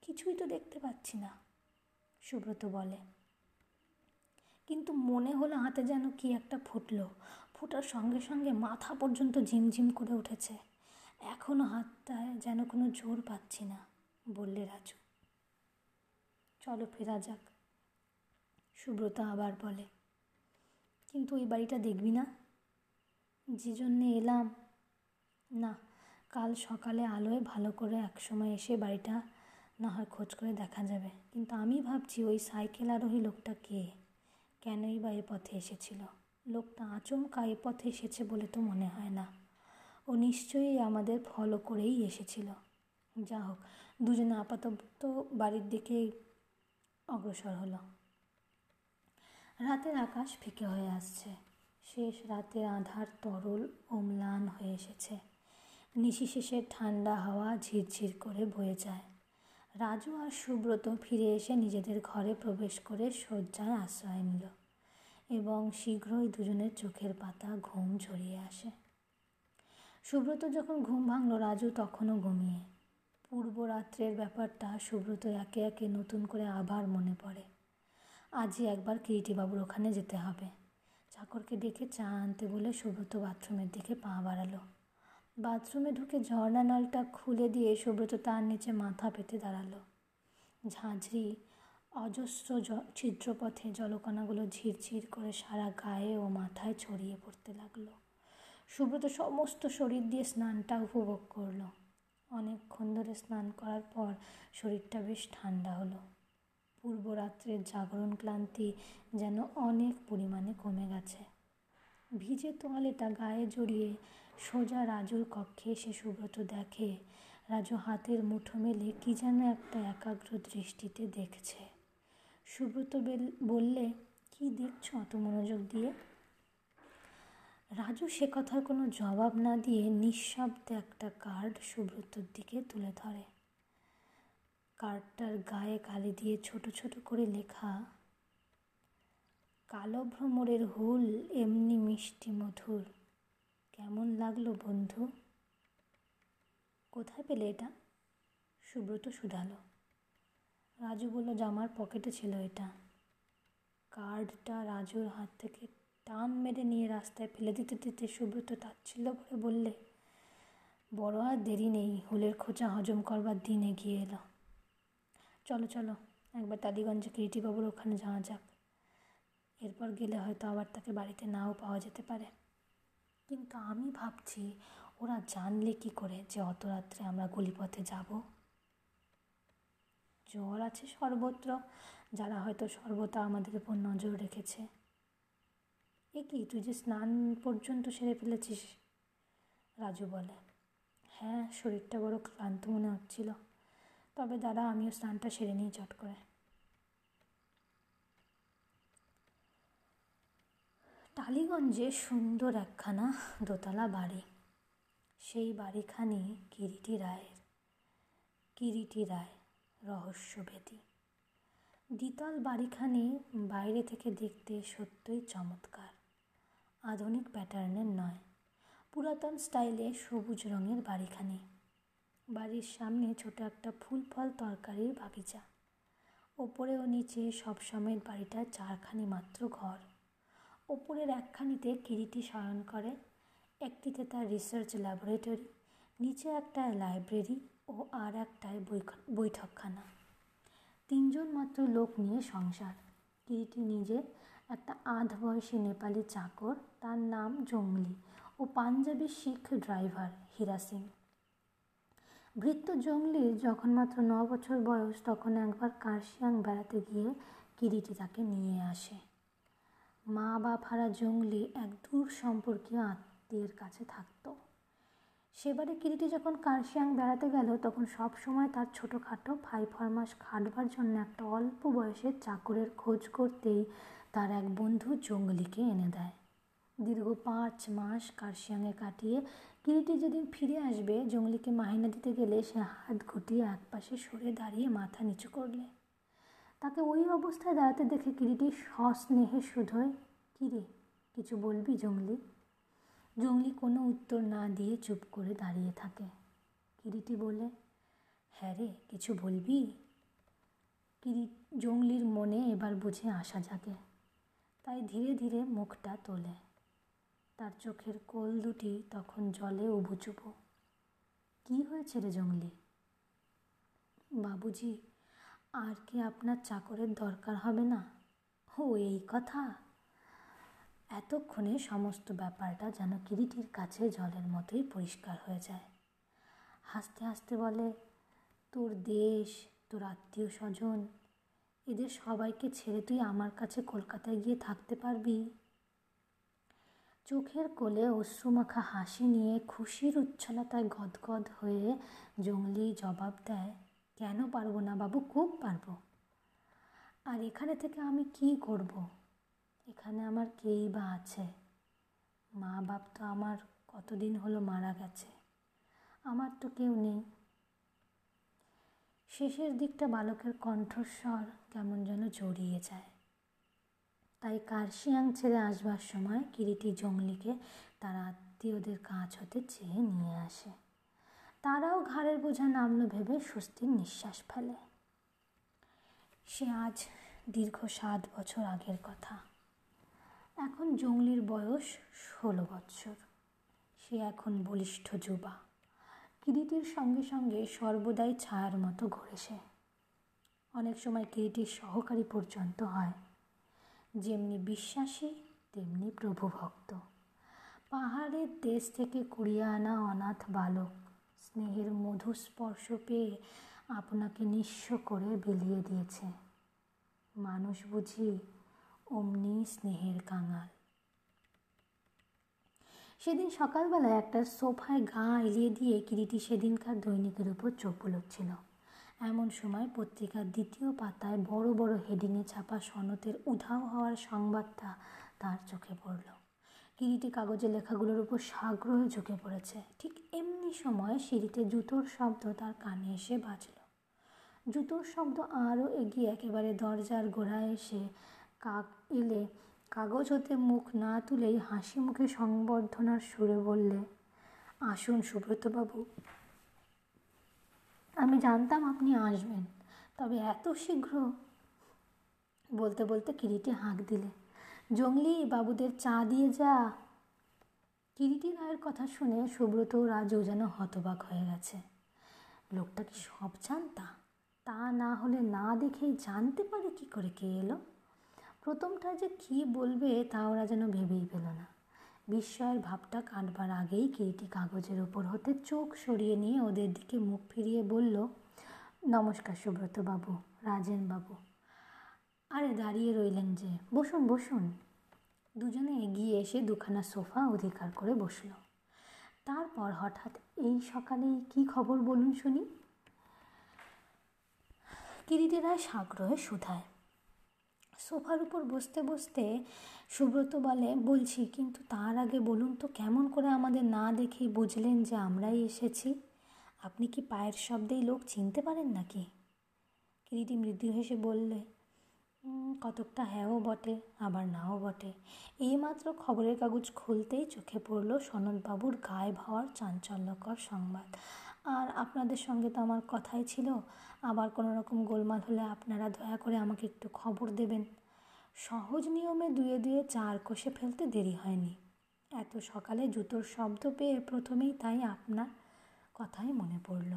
কিছুই তো দেখতে পাচ্ছি না, সুব্রত বলে। কিন্তু মনে হলো হাতে যেন কি একটা ফুটলো। ফুটার সঙ্গে সঙ্গে মাথা পর্যন্ত ঝিমঝিম করে উঠেছে। এখনও হাতটায় যেন কোনো জোর পাচ্ছি না, বললে রাজু। চলো ফেরা যাক, সুব্রত আবার বলে। কিন্তু ওই বাড়িটা দেখবি না? যে জন্যে এলাম। না, কাল সকালে আলোয় ভালো করে একসময় এসে বাড়িটা না হয় খোঁজ করে দেখা যাবে। কিন্তু আমি ভাবছি ওই সাইকেল আরোহী লোকটা কে? কেনই বা এ পথে এসেছিল? লোকটা আচমকা এ পথে এসেছে বলে তো মনে হয় না। ও নিশ্চয়ই আমাদের ফলো করেই এসেছিল। যা হোক দুজনে আপাতত বাড়ির দিকে অগ্রসর হলো। রাতের আকাশ ফিকে হয়ে আসছে। শেষ রাতের আধার তরল ও ম্লান হয়ে এসেছে। নিশি শেষের ঠান্ডা হাওয়া ঝিরঝির করে বয়ে যায়। রাজু আর সুব্রত ফিরে এসে নিজেদের ঘরে প্রবেশ করে শয্যায় আশ্রয় নিল এবং শীঘ্রই দুজনের চোখের পাতা ঘুম ঝরিয়ে আসে। সুব্রত যখন ঘুম ভাঙল, রাজু তখনও ঘুমিয়ে। পূর্ব রাত্রের ব্যাপারটা সুব্রত একে একে নতুন করে আবার মনে পড়ে। আজই একবার কিরিটিবাবুর ওখানে যেতে হবে। চাকরকে ডেকে চা আনতে বলে সুব্রত বাথরুমের দিকে পা বাড়ালো। বাথরুমে ঢুকে ঝর্ণা নলটা খুলে দিয়ে সুব্রত তার নিচে মাথা পেতে দাঁড়াল। ঝাঁঝরি, অজস্র ছিদ্রপথে জলকণাগুলো ঝিরঝির করে সারা গায়ে ও মাথায় ছড়িয়ে পড়তে লাগল। সুব্রত সমস্ত শরীর দিয়ে স্নানটা উপভোগ করল। অনেকক্ষণ ধরে স্নান করার পর শরীরটা বেশ ঠান্ডা হলো। পূর্ব রাত্রের জাগরণ ক্লান্তি যেন অনেক পরিমাণে কমে গেছে। ভিজে তোয়ালেটা গায়ে জড়িয়ে সোজা রাজুর কক্ষে এসে সুব্রত দেখে, রাজু হাতের মুঠো মেলে কী যেন একটা একাগ্র দৃষ্টিতে দেখছে। সুব্রত বললে, কি দেখছ অত মনোযোগ দিয়ে? রাজু সে কথার কোনো জবাব না দিয়ে নিঃশব্দে একটা কার্ড সুব্রতর দিকে তুলে ধরে। কার্ডটার গায়ে কালি দিয়ে ছোট ছোট করে লেখা, কালো ভ্রমরের হুল, এমনি মিষ্টি মধুর। কেমন লাগল বন্ধু? কোথায় পেলে এটা? সুব্রত শুধালো। রাজু বলল, জামার পকেটে ছিল এটা। কার্ডটা রাজুর হাত থেকে টান মেরে নিয়ে রাস্তায় ফেলে দিতে দিতে সুব্রত তাচ্ছিল্য করে বললে, বড় আর দেরি নেই, হুলের খোঁচা হজম করবার দিন এগিয়ে এলো। চলো চলো, একবার টালিগঞ্জে কিরিটিবাবুর ওখানে যাওয়া যাক। এরপর গেলে হয়তো আবার তাকে বাড়িতে নাও পাওয়া যেতে পারে। কিন্তু আমি ভাবছি, ওরা জানলে কি করে যে অত রাত্রে আমরা গলিপথে যাব? জ্বর আছে সর্বত্র, যারা হয়তো সর্বদা আমাদের উপর নজর রেখেছে। এ কি, তুই যে স্নান পর্যন্ত সেরে ফেলেছিস? রাজু বলে হ্যাঁ শরীরটা বড় ক্লান্ত মনে হচ্ছিল। তবে দাদা, আমিও স্নানটা সেরে নিই চট করে। টালিগঞ্জে সুন্দর একখানা দোতলা বাড়ি। সেই বাড়িখানি কিরিটি রায়ের, কিরিটি রায় রহস্যভেদী দ্বিতল বাড়িখানি বাইরে থেকে দেখতে সত্যই চমৎকার। আধুনিক প্যাটার্নের নয়। পুরাতন স্টাইলে সবুজ রঙের বাড়িখানি। বাড়ির সামনে ছোট একটা ফুল ফল তরকারির বাগিচা। ওপরে ও নিচে সবসময় বাড়িটা চারখানি মাত্র ঘর। ওপরের একখানিতে কিরিটি শয়ন করে, একটিতে তার রিসার্চ ল্যাবরেটরি নিচে একটা লাইব্রেরি ও আর একটায় বৈঠকখানা। তিনজন মাত্র লোক নিয়ে সংসার। কিরিটি নিজে একটা আধ বয়সী নেপালি চাকর, তার নাম জঙ্গলি ও পাঞ্জাবি শিখ ড্রাইভার হীরা সিং। বৃত্ত জঙ্গলির যখন মাত্র ন বছর বয়স, তখন একবার কার্শিয়াং বেড়াতে গিয়ে কিরিটি তাকে নিয়ে আসে। মা বাপ হারা জঙ্গলি এক দূর সম্পর্কীয় আত্মীয়ের কাছে থাকতো। সেবারে কিরিটি যখন কার্শিয়াং বেড়াতে গেল, তখন সব সময় তার ছোটোখাটো ফাই ফরমাস খাটবার জন্য একটা অল্প বয়সের চাকরের খোঁজ করতেই তার এক বন্ধু জঙ্গলিকে এনে দেয়। দীর্ঘ পাঁচ মাস কার্শিয়াংয়ে কাটিয়ে কিরিটি যেদিন ফিরে আসবে, জঙ্গলিকে মাহিনা দিতে গেলে সে হাত ঘটিয়ে একপাশে সরে দাঁড়িয়ে মাথা নিচু করলে। তাকে ওই অবস্থায় দাঁড়াতে দেখে কিরিটি সস্নেহে শুধোয় কিরে কিছু বলবি জঙ্গলি? জঙ্গলি কোনো উত্তর না দিয়ে চুপ করে দাঁড়িয়ে থাকে। কিরিটি বলে হ্যাঁ রে, কিছু বলবি? কিরি জঙ্গলির মনে এবার বুঝে আসা জাগে। তাই ধীরে ধীরে মুখটা তোলে। তার চোখের কোল দুটি তখন জলে উবুচুবু কি হয়েছে রে জঙ্গলি? বাবুজি, আর কি আপনার চাকরের দরকার হবে না? ও, এই কথা? এতক্ষণে সমস্ত ব্যাপারটা যেন কিরিটির কাছে জলের মতোই পরিষ্কার হয়ে যায়। হাসতে হাসতে বলে, তোর দেশ, তোর আত্মীয় স্বজন এদের সবাইকে ছেড়ে তুই আমার কাছে কলকাতায় গিয়ে থাকতে পারবি। চোখের কোলে অশ্রুমাখা হাসি নিয়ে খুশির উচ্ছলতায় গদগদ হয়ে জঙ্গলি জবাব দেয়, কেন পারব না বাবু? খুব পারব। আর এখানে থেকে আমি কি করব। এখানে আমার কেই বা আছে? মা বাপ তো আমার কতদিন হলো মারা গেছে। আমার তো কেউ নেই। শেষের দিকটা বালকের কণ্ঠস্বর কেমন যেন জড়িয়ে যায়। তাই কার্শিয়াং ছেড়ে আসবার সময় কিরিটি জঙ্গলিকে তার আত্মীয়দের কাজ হতে চেয়ে নিয়ে আসে। তারাও ঘাড়ের বোঝা নামলো ভেবে স্বস্তির নিঃশ্বাস ফেলে। সে আজ দীর্ঘ সাত বছর আগের কথা। এখন জঙ্গলির বয়স ষোলো বৎসর সে এখন বলিষ্ঠ যুবা। কিরিটির সঙ্গে সঙ্গে সর্বদাই ছায়ার মতো ঘুরে সে অনেক সময় কিরিটির সহকারী পর্যন্ত হয়। যেমনি বিশ্বাসী, তেমনি প্রভুভক্ত। পাহাড়ের দেশ থেকে কুড়িয়ে আনা অনাথ বালক, স্নেহের মধু স্পর্শ পেয়ে আপনাকে নিঃস্ব করে বিলিয়ে দিয়েছে। মানুষ বুঝি অমনি স্নেহের কাঙাল। সেদিন সকালবেলায় একটা সোফায় গা এলিয়ে দিয়ে কিরিটি সেদিনকার দৈনিকের উপর চোখ বুলোচ্ছিল এমন সময় পত্রিকার দ্বিতীয় পাতায় বড় বড় হেডিংয়ে ছাপা সনতের উধাও হওয়ার সংবাদটা তার চোখে পড়ল। কিরিটি কাগজে লেখাগুলোর উপর সাগ্রহে ঝুঁকে পড়েছে। ঠিক এমনি সময় সিঁড়িতে জুতোর শব্দ তার কানে এসে বাজল। জুতোর শব্দ আরও এগিয়ে একেবারে দরজার গোড়ায় এসে কাক এলে কাগজ হতে মুখ না তুলেই হাসি মুখে সংবর্ধনার সুরে বললে, আসুন সুব্রতবাবু। আমি জানতাম আপনি আসবেন, তবে এত শীঘ্র বলতে বলতে কিরিটি হাঁক দিলে, জঙ্গলি বাবুদের চা দিয়ে যা কিরিটি রায়ের কথা শুনে সুব্রত রাজও যেন হতবাক হয়ে গেছে। লোকটা কি সব জানতা? তা না হলে না দেখেই জানতে পারে কি করে কে এলো? প্রথমটা যে কি বলবে তা ওরা যেন ভেবেই পেল না। বিস্ময়ের ভাবটা কাটবার আগেই কিরিটি কাগজের ওপর হতে চোখ সরিয়ে নিয়ে ওদের দিকে মুখ ফিরিয়ে বলল, নমস্কার সুব্রত বাবু, রাজেন বাবু। আরে দাঁড়িয়ে রইলেন যে, বসুন বসুন। দুজনে এগিয়ে এসে দুখানা সোফা অধিকার করে বসল। তারপর হঠাৎ এই সকালেই কি খবর বলুন শুনি? কিরিটি রায় সাগ্রহে শুধায়। সোফার উপর বসতে বসতে সুব্রত বলে, বলছি, কিন্তু তার আগে বলুন তো, কেমন করে আমাদের না দেখেই বুঝলেন যে আমরাই এসেছি? আপনি কি পায়ের শব্দেই লোক চিনতে পারেন নাকি? কিরিটি মৃদু হেসে বললে কতকটা হ্যাঁও বটে, আবার নাও বটে। এইমাত্র খবরের কাগজ খুলতেই চোখে পড়ল সনদবাবুর গায়ে হওয়ার চাঞ্চল্যকর সংবাদ। আর আপনাদের সঙ্গে তো আমার কথাই ছিল। আবার কোনো রকম গোলমাল হলে আপনারা দয়া করে আমাকে একটু খবর দেবেন। সহজ নিয়মে দুয়ে দুয়ে চার কষে ফেলতে দেরি হয়নি। এত সকালে জুতোর শব্দ পেয়ে প্রথমেই তাই আপনার কথাই মনে পড়ল।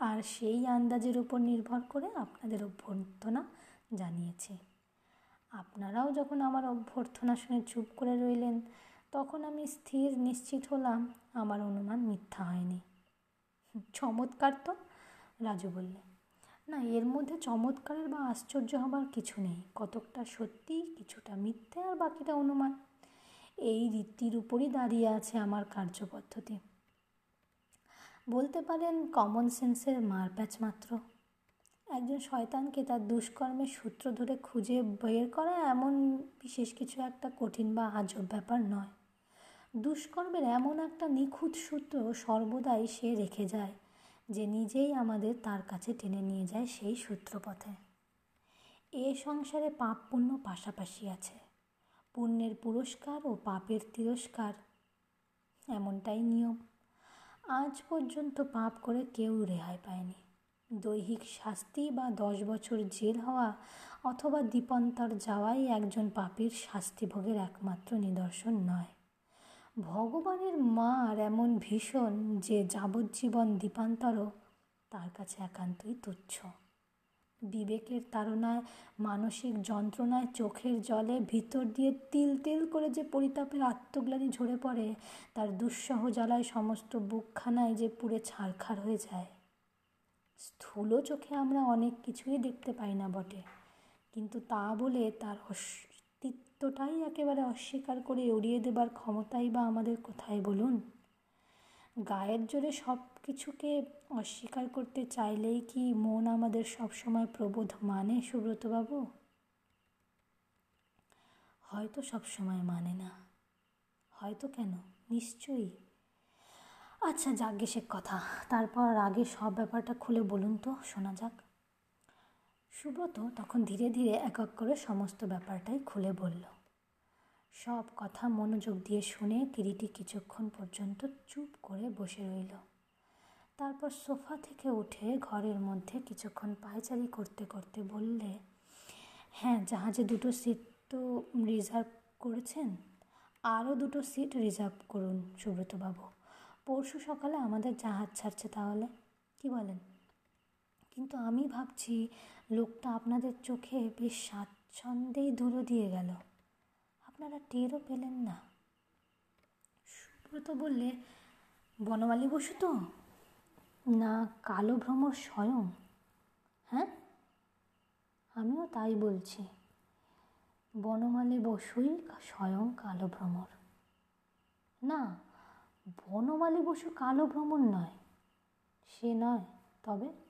আর সেই আন্দাজের উপর নির্ভর করে আপনাদের অভ্যর্থনা জানিয়েছি। আপনারাও যখন আমার অভ্যর্থনা শুনে চুপ করে রইলেন, তখন আমি স্থির নিশ্চিত হলাম, আমার অনুমান মিথ্যা হয়নি। চমৎকার তো, রাজু বললে। না, এর মধ্যে চমৎকারের বা আশ্চর্য হবার কিছু নেই। কতকটা সত্যি, কিছুটা মিথ্যে আর বাকিটা অনুমান। এই রীতির উপরই দাঁড়িয়ে আছে আমার কার্যপদ্ধতি। বলতে পারেন কমন সেন্সের মারপ্যাচ মাত্র। একজন শয়তানকে তার দুষ্কর্মের সূত্র ধরে খুঁজে বের করা এমন বিশেষ কিছু একটা কঠিন বা আজব ব্যাপার নয়। দুষ্কর্মের এমন একটা নিখুঁত সূত্র সর্বদাই সে রেখে যায়, যে নিজেই আমাদের তার কাছে টেনে নিয়ে যায় সেই সূত্রপথে। এ সংসারে পাপ পুণ্য পাশাপাশি আছে। পুণ্যের পুরস্কার ও পাপের তিরস্কার এমনটাই নিয়ম। আজ পর্যন্ত পাপ করে কেউ রেহাই পায়নি। দৈহিক শাস্তি বা দশ বছর জেল হওয়া অথবা দ্বীপান্তর যাওয়াই একজন পাপীর শাস্তিভোগের একমাত্র নিদর্শন নয়। ভগবানের মার এমন ভীষণ যে যাবজ্জীবন দ্বীপান্তরও তার কাছে একান্তই তুচ্ছ। বিবেকের তাড়নায় মানসিক যন্ত্রণায় চোখের জলে ভিতর দিয়ে তিল তিল করে যে পরিতাপের আত্মগ্লানি ঝরে পড়ে, তার দুঃসহ জ্বালায় সমস্ত বুকখানায় যে পুড়ে ছারখার হয়ে যায়। স্থূল চোখে আমরা অনেক কিছুই দেখতে পাই না বটে, কিন্তু তা বলে তার অস্তিত্বটাই একেবারে অস্বীকার করে উড়িয়ে দেবার ক্ষমতাই বা আমাদের কোথায় বলুন? গায়ের জোরে সব কিছুকে অস্বীকার করতে চাইলেই কি মন আমাদের সবসময় প্রবোধ মানে সুব্রতবাবু? হয়তো সবসময় মানে না। হয়তো কেন? নিশ্চয়ই। আচ্ছা যাক সে কথা। তারপর আগে সব ব্যাপারটা খুলে বলুন তো, শোনা যাক। সুব্রত তখন ধীরে ধীরে এক এক করে সমস্ত ব্যাপারটাই খুলে বলল। সব কথা মনোযোগ দিয়ে শুনে কিরিটি কিছুক্ষণ পর্যন্ত চুপ করে বসে রইল। তারপর সোফা থেকে উঠে ঘরের মধ্যে কিছুক্ষণ পায়চারি করতে করতে বললে হ্যাঁ জাহাজে দুটো সিট তো রিজার্ভ করেছেন? আরও দুটো সিট রিজার্ভ করুন, সুব্রতবাবু। পরশু সকালে আমাদের জাহাজ ছাড়ছে তাহলে। কি বলেন? কিন্তু আমি ভাবছি লোকটা আপনাদের চোখে বেশ স্বাচ্ছন্দ্যেই ধুলো দিয়ে গেল। আপনারা টেরও পেলেন না। সুব্রত বললে, বনমালী বসু তো? না, কালো ভ্রমর স্বয়ং। হ্যাঁ? আমিও তাই বলছি। বনমালী বসুই স্বয়ং কালো ভ্রমর। না, বনমালী বসু কালো ভ্রমণ নয়। সে নয়, তবে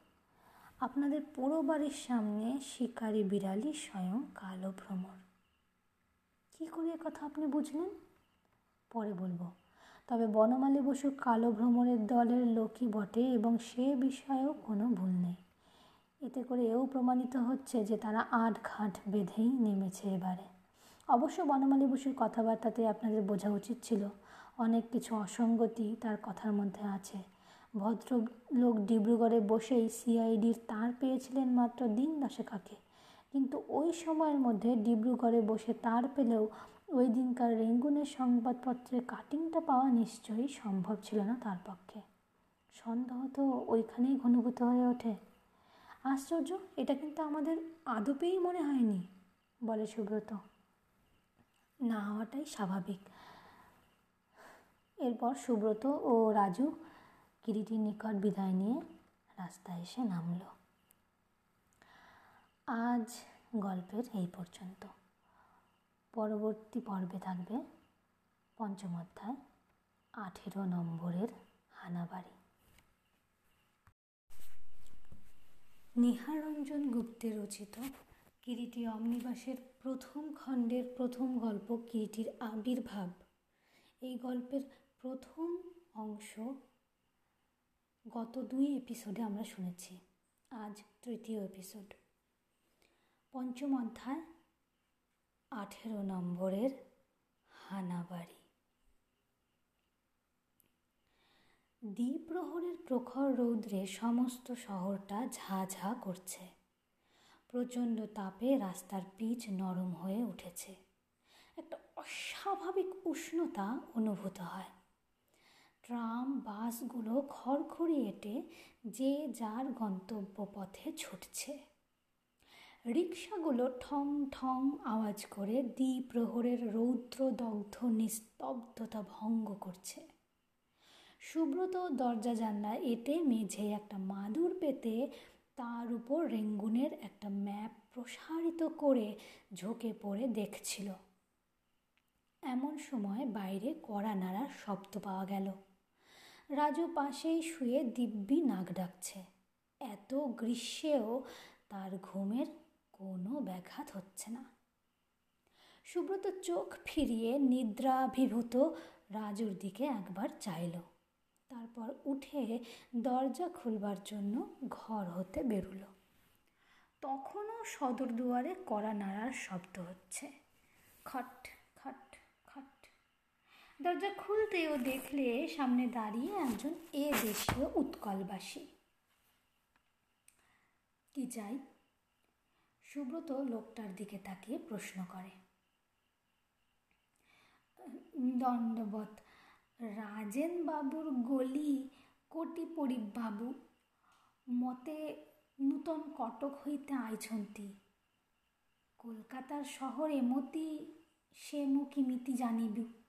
আপনাদের পুরো বাড়ির সামনে শিকারি বিড়ালি স্বয়ং কালো ভ্রমর। কী করে কথা আপনি বুঝলেন? পরে বলব। তবে বনমালী বসু কালো ভ্রমণের দলের লোকই বটে এবং সে বিষয়েও কোনো ভুল নেই। এতে করে এও প্রমাণিত হচ্ছে যে তারা আট ঘাট বেঁধেই নেমেছে এবারে। অবশ্য বনমালী বসুর কথাবার্তাতে আপনাদের বোঝা উচিত ছিল। অনেক কিছু অসঙ্গতি তার কথার মধ্যে আছে। ভদ্রলোক ডিব্রুগড়ে বসেই সিআইডির তার পেয়েছিলেন মাত্র দিন দশেক আগে। কিন্তু ওই সময়ের মধ্যে ডিব্রুগড়ে বসে তার পেলেও ওই দিনকার রেঙ্গুনের সংবাদপত্রে কাটিংটা পাওয়া নিশ্চয়ই সম্ভব ছিল না তার পক্ষে। সন্দেহ তো ওইখানেই ঘনীভূত হয়ে ওঠে। আশ্চর্য, এটা কিন্তু আমাদের আদপেই মনে হয়নি, বলে সুব্রত। না হওয়াটাই স্বাভাবিক। এরপর সুব্রত ও রাজু কিরিটির নিকট বিদায় নিয়ে রাস্তায় এসে নামল। আজ গল্পের এই পর্যন্ত। পরবর্তী পর্বে থাকবে পঞ্চম অধ্যায় আঠেরো নম্বরের হানাবাড়ি। নিহারঞ্জন গুপ্তের রচিত কিরিটি অমনিবাসের প্রথম খণ্ডের প্রথম গল্প কিরিটির আবির্ভাব। এই গল্পের প্রথম অংশ গত দুই এপিসোডে আমরা শুনেছি, আজ তৃতীয় এপিসোড পঞ্চম অধ্যায়, আঠেরো নম্বরের হানাবাড়ি। দ্বিপ্রহরের প্রখর রৌদ্রে সমস্ত শহরটা ঝা ঝা করছে। প্রচণ্ড তাপে রাস্তার পিচ নরম হয়ে উঠেছে। একটা অস্বাভাবিক উষ্ণতা অনুভূত হয়। ট্রাম বাসগুলো খড়খড়ি এঁটে যে যার গন্তব্য পথে ছুটছে। রিক্সাগুলো ঠং ঠং আওয়াজ করে দ্বিপ্রহরের রৌদ্রদগ্ধ নিস্তব্ধতা ভঙ্গ করছে। সুব্রত দরজা জানলা এটে মেঝে একটা মাদুর পেতে তার উপর রেঙ্গুনের একটা ম্যাপ প্রসারিত করে ঝোঁকে পড়ে দেখছিল। এমন সময় বাইরে কড়া নাড়ার শব্দ পাওয়া গেল। রাজু পাশেই শুয়ে দিব্যি নাক ডাকছে। এত গ্রীষ্মেও তার ঘুমের কোনো ব্যাঘাত হচ্ছে না। সুব্রত চোখ ফিরিয়ে নিদ্রাভিভূত রাজুর দিকে একবার চাইল। তারপর উঠে দরজা খুলবার জন্য ঘর হতে বেরুলো। তখনও সদর দুয়ারে কড়া নাড়ার শব্দ হচ্ছে। খট দরজা খুলতে ও দেখলে সামনে দাঁড়িয়ে একজন এ দেশীয় উৎকলবাসী। কি চাই? সুব্রত লোকটার দিকে তাকিয়ে প্রশ্ন করে। দণ্ডবত রাজেন বাবুর গলি কোটি বাবু মতে নূতন কটক হইতে আইছন্তি। কলকাতার শহরে মতি সে মুখি মিতি জানিবি।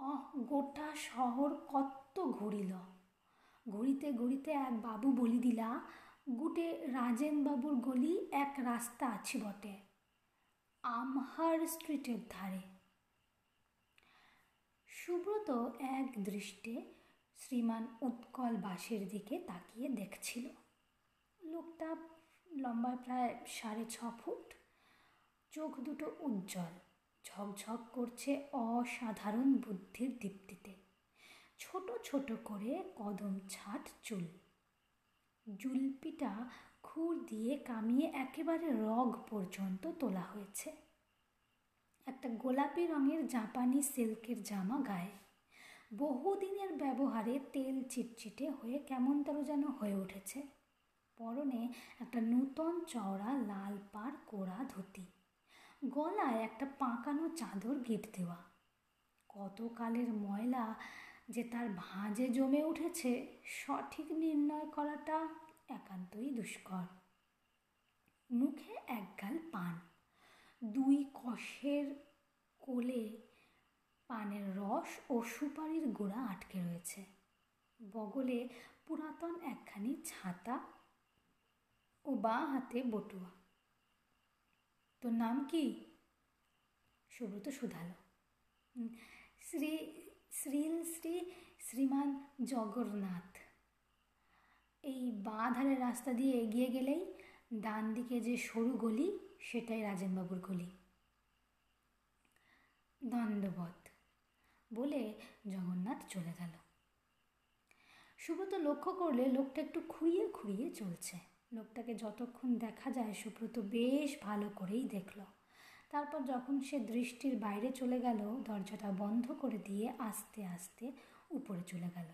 অহ, গোটা শহর কত ঘুরিল। ঘুরিতে ঘুরিতে এক বাবু বলি দিলা, গুটে রাজেন বাবুর গলি এক রাস্তা আছে বটে, আমহার স্ট্রিটের ধারে। সুব্রত এক দৃষ্টে শ্রীমান উৎকল বাসের দিকে তাকিয়ে দেখছিল। লোকটা লম্বা প্রায় সাড়ে ছ ফুট, চোখ দুটো উজ্জ্বল। ঝকঝক করছে অসাধারণ বুদ্ধির দীপ্তিতে। ছোট ছোট করে কদম ছাট চুল। জুলপিটা খুর দিয়ে কামিয়ে একেবারে রগ পর্যন্ত তোলা হয়েছে। একটা গোলাপি রঙের জাপানি সিল্কের জামা গায়ে। বহুদিনের ব্যবহারে তেল চিটচিটে হয়ে কেমন তারও যেন হয়ে উঠেছে। পরনে একটা নূতন চওড়া লাল পাড় কোড়া ধুতি। গলায় একটা পাঁকানো চাদর গিট দেওয়া। কতকালের ময়লা যে তার ভাঁজে জমে উঠেছে, সঠিক নির্ণয় করাটা একান্তই দুষ্কর। মুখে একগাল পান, দুই কষের কোলে পানের রস ও সুপারির গোড়া আটকে রয়েছে। বগলে পুরাতন একখানি ছাতা ও বাঁ হাতে বটুয়া। তোর নাম কি? সুব্রত শুধালো শ্রী, শ্রীল শ্রী শ্রীমান জগন্নাথ। এই বাঁ রাস্তা দিয়ে এগিয়ে গেলেই ডান দিকে যে সরু গলি, সেটাই রাজেনবাবুর গলি। দণ্ডবধ বলে জগন্নাথ চলে গেল। সুব্রত লক্ষ্য করলে লোকটা একটু খুঁড়িয়ে খুঁড়িয়ে চলছে। লোকটাকে যতক্ষণ দেখা যায় সুব্রত বেশ ভালো করেই দেখল। তারপর যখন সে দৃষ্টির বাইরে চলে গেল, দরজাটা বন্ধ করে দিয়ে আস্তে আস্তে উপরে চলে গেল।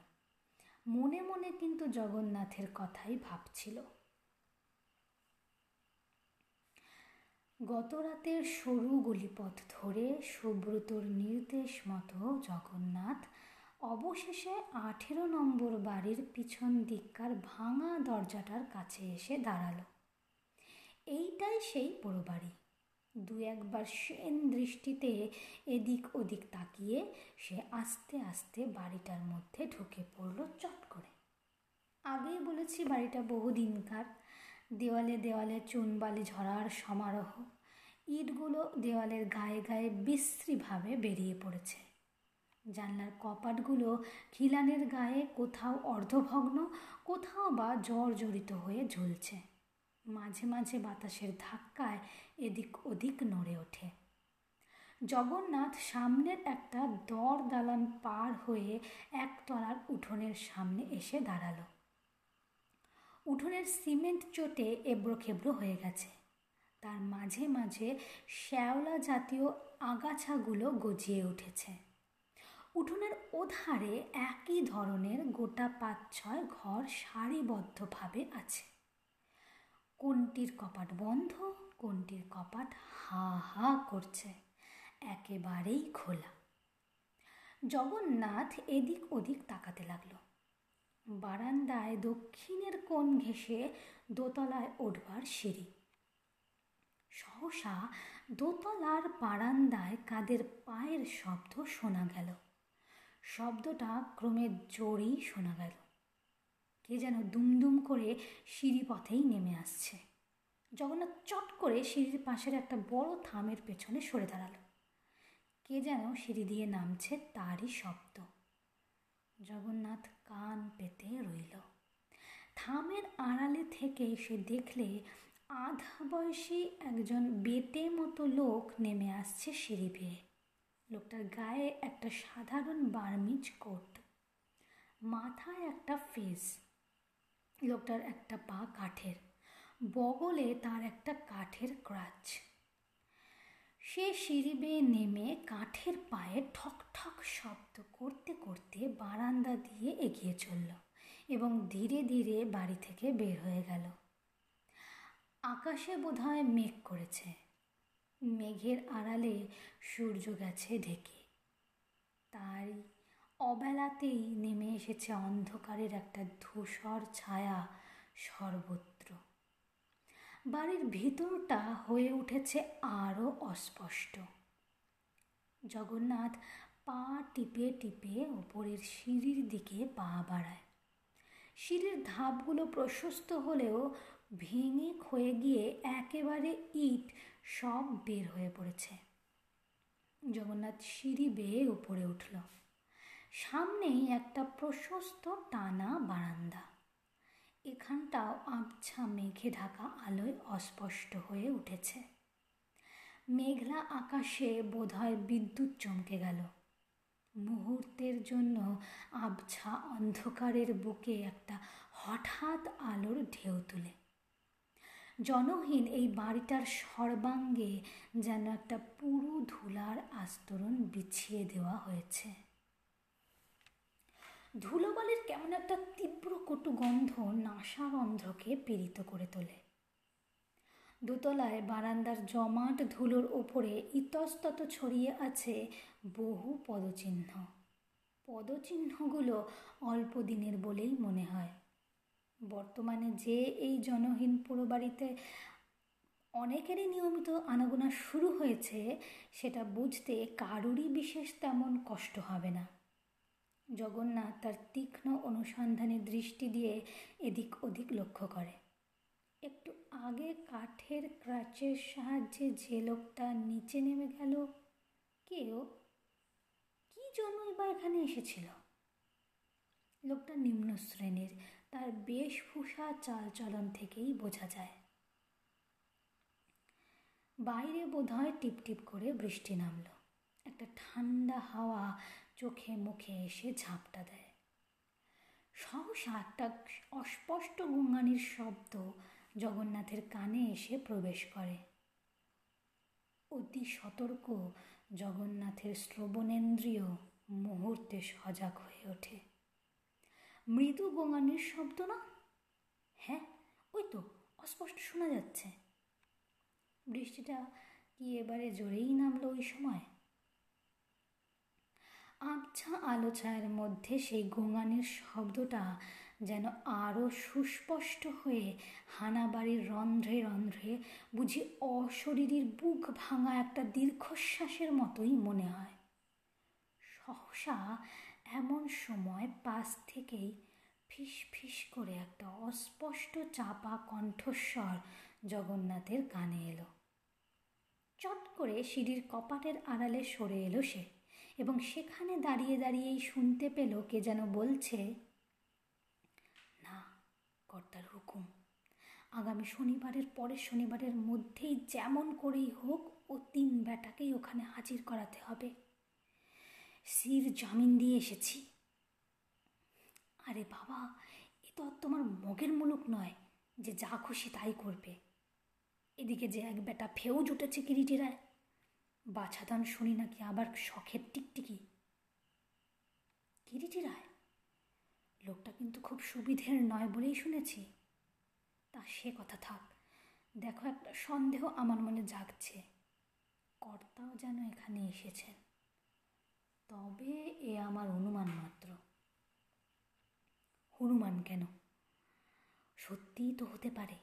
মনে মনে কিন্তু জগন্নাথের কথাই ভাবছিল। গত রাতের সরু গলিপথ ধরে সুব্রতর নির্দেশ মতো জগন্নাথ অবশেষে আঠেরো নম্বর বাড়ির পিছন দিককার ভাঙা দরজাটার কাছে এসে দাঁড়াল। এইটাই সেই বড় বাড়ি। দু একবার সেন দৃষ্টিতে এদিক ওদিক তাকিয়ে সে আস্তে আস্তে বাড়িটার মধ্যে ঢুকে পড়ল চট করে। আগেই বলেছি বাড়িটা বহুদিনকার। দেওয়ালে দেওয়ালে চুনবালি ঝরার সমারোহ। ইটগুলো দেওয়ালের গায়ে গায়ে বিশ্রীভাবে বেরিয়ে পড়েছে। জানলার কপাটগুলো খিলানের গায়ে কোথাও অর্ধভগ্ন, কোথাও বা জর্জরিত হয়ে ঝুলছে। মাঝে মাঝে বাতাসের ধাক্কায় এদিক ওদিক নড়ে ওঠে। জগন্নাথ সামনের একটা দর দালান পার হয়ে একতলার উঠোনের সামনে এসে দাঁড়াল। উঠোনের সিমেন্ট চোটে এবড়ো খেবড়ো হয়ে গেছে। তার মাঝে মাঝে শ্যাওলা জাতীয় আগাছাগুলো গজিয়ে উঠেছে। উঠোনের ওধারে একই ধরনের গোটা পাঁচ ছয় ঘর সারিবদ্ধভাবে আছে। কোনটির কপাট বন্ধ, কোনটির কপাট হা হা করছে, একেবারেই খোলা। জগন্নাথ এদিক ওদিক তাকাতে লাগল। বারান্দায় দক্ষিণের কোণ ঘেঁষে দোতলায় উঠবার সিঁড়ি। সহসা দোতলার বারান্দায় কাদের পায়ের শব্দ শোনা গেল। শব্দটা ক্রমে জোরেই শোনা গেল। কে যেন দুমদুম করে সিঁড়ি পথেই নেমে আসছে। জগন্নাথ চট করে সিঁড়ির পাশের একটা বড় থামের পেছনে সরে দাঁড়াল। কে যেন সিঁড়ি দিয়ে নামছে তারই শব্দ। জগন্নাথ কান পেতে রইল। থামের আড়ালে থেকে সে দেখলে আধা বয়সী একজন বেটে মতো লোক নেমে আসছে সিঁড়ি বেয়ে। লোকটার গায়ে একটা সাধারণ বার্মিজ কোট, মাথায় একটা ফেস লোকটার একটা পা কাঠের, বগলে তার একটা কাঠের ক্রাচ সে সিঁড়ি বেয়ে নেমে কাঠের পায়ে ঠক ঠক শব্দ করতে করতে বারান্দা দিয়ে এগিয়ে চলল এবং ধীরে ধীরে বাড়ি থেকে বের হয়ে গেল। আকাশে বোধহয় মেঘ করেছে। মেঘের আড়ালে সূর্য গেছে ঢেকে। তাই অবেলাতেই নেমে এসেছে অন্ধকারের একটা ধূসর ছায়া সর্বত্র। বাড়ির ভিতরটা হয়ে উঠেছে আরও অস্পষ্ট। জগন্নাথ পা টিপে টিপে ওপরের সিঁড়ির দিকে পা বাড়ায়। সিঁড়ির ধাপগুলো প্রশস্ত হলেও ভেঙে ক্ষয়ে গিয়ে একেবারে ইট সব বের হয়ে পড়েছে। জগন্নাথ সিঁড়ি বেয়ে উপরে উঠল। সামনেই একটা প্রশস্ত টানা বারান্দা। এখানটাও আবছা মেঘে ঢাকা আলোয় অস্পষ্ট হয়ে উঠেছে। মেঘলা আকাশে বোধহয় বিদ্যুৎ চমকে গেল। মুহূর্তের জন্য আবছা অন্ধকারের বুকে একটা হঠাৎ আলোর ঢেউ তুলে। জনহীন এই বাড়িটার সর্বাঙ্গে যেন একটা পুরু ধুলার আস্তরণ বিছিয়ে দেওয়া হয়েছে। ধুলোবালির কেমন একটা তীব্র কটু গন্ধ নাসারন্ধ্রকে পীড়িত করে তোলে। দোতলায় বারান্দার জমাট ধুলোর ওপরে ইতস্তত ছড়িয়ে আছে বহু পদচিহ্ন। পদচিহ্নগুলো অল্প দিনের বলেই মনে হয়। বর্তমানে যে এই জনহীন পুরো বাড়িতে অনেকেরই নিয়মিত আনাগোনা শুরু হয়েছে, সেটা বুঝতে কারুরই বিশেষ তেমন কষ্ট হবে না। জগন্নাথ তার তীক্ষ্ণ অনুসন্ধানী দৃষ্টি দিয়ে এদিক ওদিক লক্ষ্য করে। একটু আগে কাঠের ক্রাচের সাহায্যে যে লোকটা নিচে নেমে গেল, কেউ? কি জন্যই বা এখানে এসেছিল? লোকটা নিম্ন শ্রেণির তার বেশভূষা চালচলন থেকেই বোঝা যায়। বাইরে বোধহয় টিপটিপ করে বৃষ্টি নামলো। একটা ঠান্ডা হাওয়া চোখে মুখে এসে ঝাপটা দেয়। সহসা একটা অস্পষ্ট গুঙ্গানির শব্দ জগন্নাথের কানে এসে প্রবেশ করে। অতি সতর্ক জগন্নাথের শ্রবণেন্দ্রিয় মুহূর্তে সজাগ হয়ে ওঠে। মৃদু গোঙানির শব্দ না? হ্যাঁ ওই তো, অস্পষ্ট শোনা যাচ্ছে। বৃষ্টিটা কি এবারে জোরেই নামলো ওই সময়? আবছা আলো ছায়ার মধ্যে সেই গোঙানির শব্দটা যেন আরও সুস্পষ্ট হয়ে হানাবাড়ির রন্ধ্রে রন্ধ্রে বুঝি অশরীরীর বুক ভাঙা একটা দীর্ঘশ্বাসের মতোই মনে হয়। সহসা এমন সময় পাশ থেকেই ফিস ফিস করে একটা অস্পষ্ট চাপা কণ্ঠস্বর জগন্নাথের কানে এলো। চট করে সিঁড়ির কপাটের আড়ালে সরে এলো সে এবং সেখানে দাঁড়িয়ে দাঁড়িয়েই শুনতে পেল কে যেন বলছে, না, কর্তার হুকুম। আগামী শনিবারের পরের শনিবারের মধ্যেই যেমন করেই হোক ও তিন বেটাকেই ওখানে হাজির করাতে হবে। সির জামিন দিয়ে এসেছি। আরে বাবা, এ তো আর তোমার মগের মুলুক নয় যে যা খুশি তাই করবে। এদিকে যে এক বেটা ফেউ জুটেছে কিরিটিরায়, বাছাদান শুনি নাকি আবার শখের টিকটিকি। কিরিটি রায় লোকটা কিন্তু খুব সুবিধের নয় বলেই শুনেছি। তা সে কথা থাক, দেখো একটা সন্দেহ আমার মনে জাগছে। কর্তাও যেন এখানে এসেছেন। তবে এ আমার অনুমান মাত্র। হনুমান কেন? সত্যিই তো হতে পারে।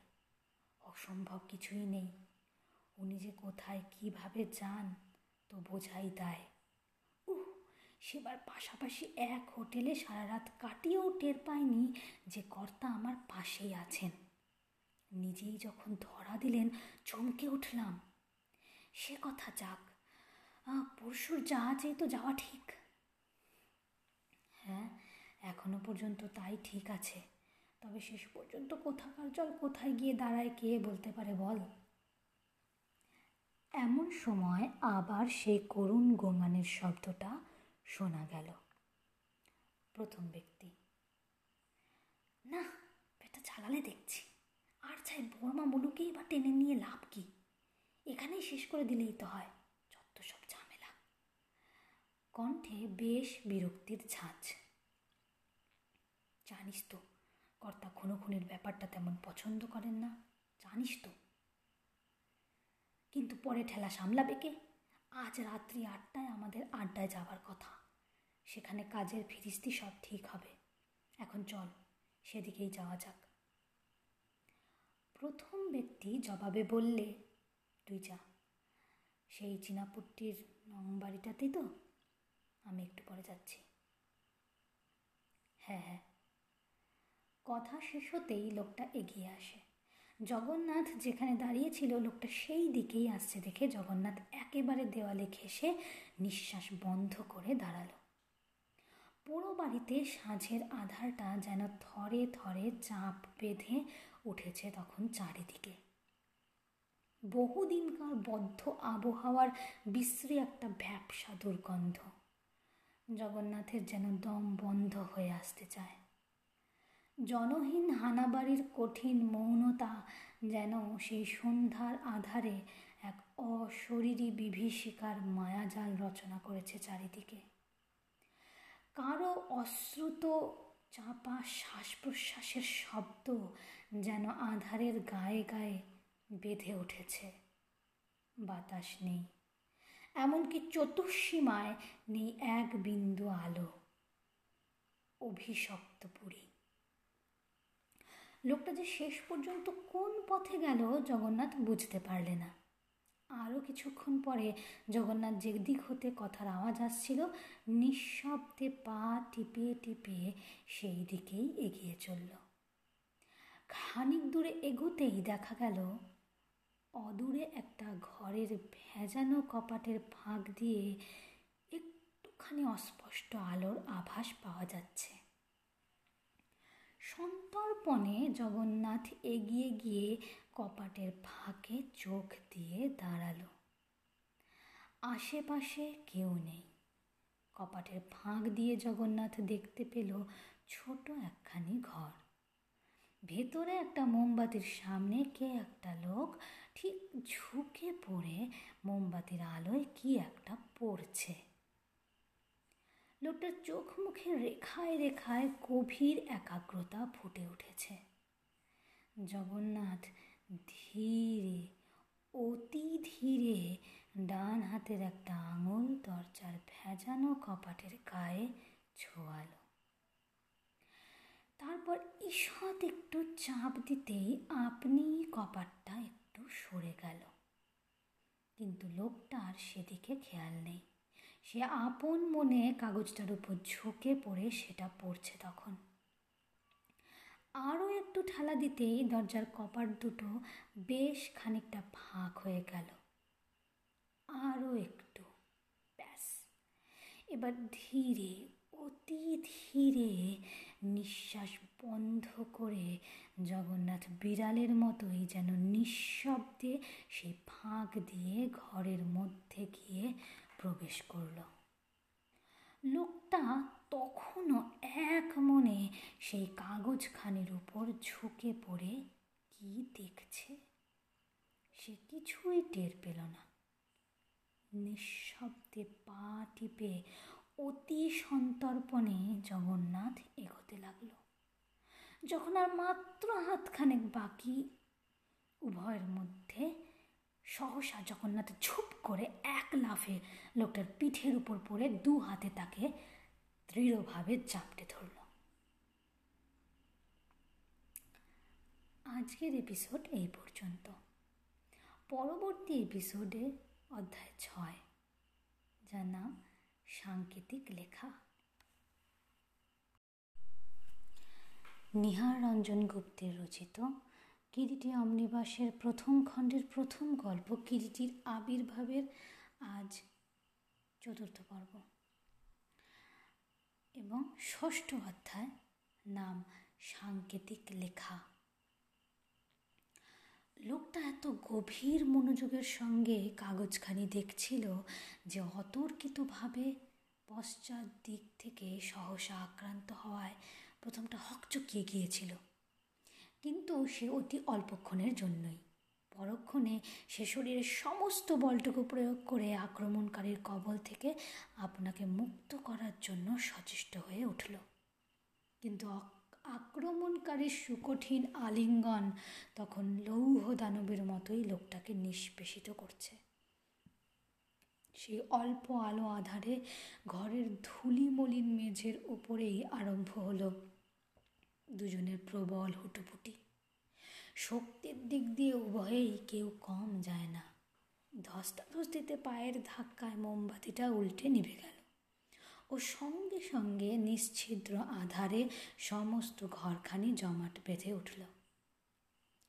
অসম্ভব কিছুই নেই। উনি যে কোথায় কীভাবে যান, তো বোঝাই দেয়। উহ, সেবার পাশাপাশি এক হোটেলে সারা রাত কাটিয়েও টের পায়নি যে কর্তা আমার পাশেই আছেন। নিজেই যখন ধরা দিলেন, চমকে উঠলাম। সে কথা যাক পরশুর জাহাজেই তো যাওয়া ঠিক। হ্যাঁ এখনও পর্যন্ত তাই ঠিক আছে। তবে শেষ পর্যন্ত কোথাকার জল কোথায় গিয়ে দাঁড়ায়, কে বলতে পারে বল? এমন সময় আবার সেই করুণ গোঙানের শব্দটা শোনা গেল। প্রথম ব্যক্তি, না পেটা চালালে দেখছি। আর চাই বর্মা মুলুকেই বা টেনে নিয়ে লাভ কি? এখানেই শেষ করে দিলেই তো হয়। কণ্ঠে বেশ বিরক্তির ঝাঁঝ জানিস তো, কর্তা খুনোখুনির ব্যাপারটা তেমন পছন্দ করেন না। জানিস তো। কিন্তু পরে ঠেলা সামলাবে কে? আজ রাত্রি আটটায় আমাদের আড্ডায় যাবার কথা। সেখানে কাজের ফিরিস্তি সব ঠিক হবে। এখন চল, সেদিকেই যাওয়া যাক। প্রথম ব্যক্তি জবাবে বললে, তুই যা। সেই চিনাপুট্টির নং বাড়িটাতেই তো আমি একটু পরে যাচ্ছি। হ্যাঁ হ্যাঁ। কথা শেষ হতেই লোকটা এগিয়ে আসে। জগন্নাথ যেখানে দাঁড়িয়েছিল লোকটা সেই দিকেই আসছে দেখে জগন্নাথ একেবারে দেওয়ালে ঘেসে নিঃশ্বাস বন্ধ করে দাঁড়াল। পুরো বাড়িতে সাঁঝের আধারটা যেন থরে থরে চাপ বেঁধে উঠেছে তখন চারিদিকে। বহুদিনকার বদ্ধ আবহাওয়ার বিশ্রী একটা ব্যবসা দুর্গন্ধ। জগন্নাথের যেন দম বন্ধ হয়ে আসতে চায়। জনহীন হানাবাড়ির কঠিন মৌনতা যেন সেই সন্ধ্যার আধারে এক অশরীরী বিভীষিকার মায়াজাল রচনা করেছে চারিদিকে। কারও অশ্রুত, চাপা শ্বাস প্রশ্বাসের শব্দ যেন আধারের গায়ে গায়ে বেঁধে উঠেছে। বাতাস নেই। এমনকি চতুর্সীমায় নেই এক বিন্দু আলো। অভিশপ্ত পুরী। লোকটা যে শেষ পর্যন্ত কোন পথে গেল জগন্নাথ বুঝতে পারলে না। আরও কিছুক্ষণ পরে জগন্নাথ যে যেদিক হতে কথার আওয়াজ আসছিল, নিঃশব্দে পা টিপে টিপে সেই দিকেই এগিয়ে চলল। খানিক দূরে এগোতেই দেখা গেল অদূরে একটা ঘরের ভেজানো কপাটের ফাঁক দিয়ে একটুখানি অস্পষ্ট আলোর আভাস পাওয়া যাচ্ছে। সন্তর্পণে জগন্নাথ এগিয়ে গিয়ে কপাটের ফাঁকে চোখ দিয়ে দাঁড়াল। আশেপাশে কেউ নেই। কপাটের ফাঁক দিয়ে জগন্নাথ দেখতে পেল ছোট একখানি ঘর। ভেতরে একটা মোমবাতির সামনে কে একটা লোক ঠিক ঝুঁকে পড়ে মোমবাতির আলোয় কি একটা পড়ছে। লোকটার চোখ মুখে রেখায় রেখায় গভীর একাগ্রতা ফুটে উঠেছে। জগন্নাথ ধীরে, অতি ধীরে ডান হাতের একটা আঙুল দরজার ভেজানো কপাটের গায়ে ছোয়ালো। তারপর ঈষৎ একটু চাপ দিতেই আপনি কপাটটা একটু সরে গেল। কিন্তু লোকটার সেদিকে খেয়াল নেই। সে আপন মনে কাগজটার উপর ঝুঁকে পড়ে সেটা পড়ছে তখন। আরও একটু ঠালা দিতেই দরজার কপাট দুটো বেশ খানিকটা ফাঁক হয়ে গেল। আরও একটু, ব্যাস। এবার ধীরে, অতি ধীরে নিঃশ্বাস বন্ধ করে জগন্নাথ বিড়ালের মতোই যেন নিঃশব্দে সেই ফাঁক দিয়ে ঘরের মধ্যে গিয়ে প্রবেশ করল। লোকটা তখনও এক মনে সেই কাগজখানির উপর ঝুঁকে পড়ে কি দেখছে? সে কিছুই টের পেল না। নিঃশব্দে পা টিপে অতি সন্তর্পণে জগন্নাথ এগোতে লাগল। যখন আর মাত্র হাতখানেক বাকি উভয়ের মধ্যে সহসা জগন্নাথ ঝুপ করে এক লাফে লোকটার পিঠের উপর পড়ে দু হাতে তাকে দৃঢ়ভাবে চাপটে ধরল। আজকের এপিসোড এই পর্যন্ত। পরবর্তী এপিসোডে অধ্যায় ছয়, যার নাম সাংকেতিক লেখা। নিহার রঞ্জন গুপ্তের রচিত কিরিটি অমনিবাসের প্রথম খণ্ডের প্রথম গল্প কিরিটির আবির্ভাবের আজ চতুর্থ পর্ব। এবং ষষ্ঠ অধ্যায় নাম সাংকেতিক লেখা। লোকটা এত গভীর মনোযোগের সঙ্গে কাগজখানি দেখছিল যে অতর্কিতভাবে পশ্চাৎ দিক থেকে সহসা আক্রান্ত হওয়ায় প্রথমটা হকচকিয়ে গিয়েছিল। কিন্তু সে অতি অল্পক্ষণের জন্যই। পরক্ষণে সে শরীরের সমস্ত বলটুকু প্রয়োগ করে আক্রমণকারীর কবল থেকে আপনাকে মুক্ত করার জন্য সচেষ্ট হয়ে উঠল। কিন্তু আক্রমণকারীর সুকঠিন আলিঙ্গন তখন লৌহ দানবের মতোই লোকটাকে নিষ্পেষিত করছে। সেই অল্প আলো আধারে ঘরের ধুলিমলিন মেঝের ওপরেই আরম্ভ হলো। দুজনের প্রবল হুটোপুটি। শক্তির দিক দিয়ে উভয়েই কেউ কম যায় না। ধস্তাধস্তিতে পায়ের ধাক্কায় মোমবাতিটা উল্টে নিভে গেল। ও সঙ্গে সঙ্গে নিশ্ছিদ্র আধারে সমস্ত ঘরখানি জমাট বেঁধে উঠল।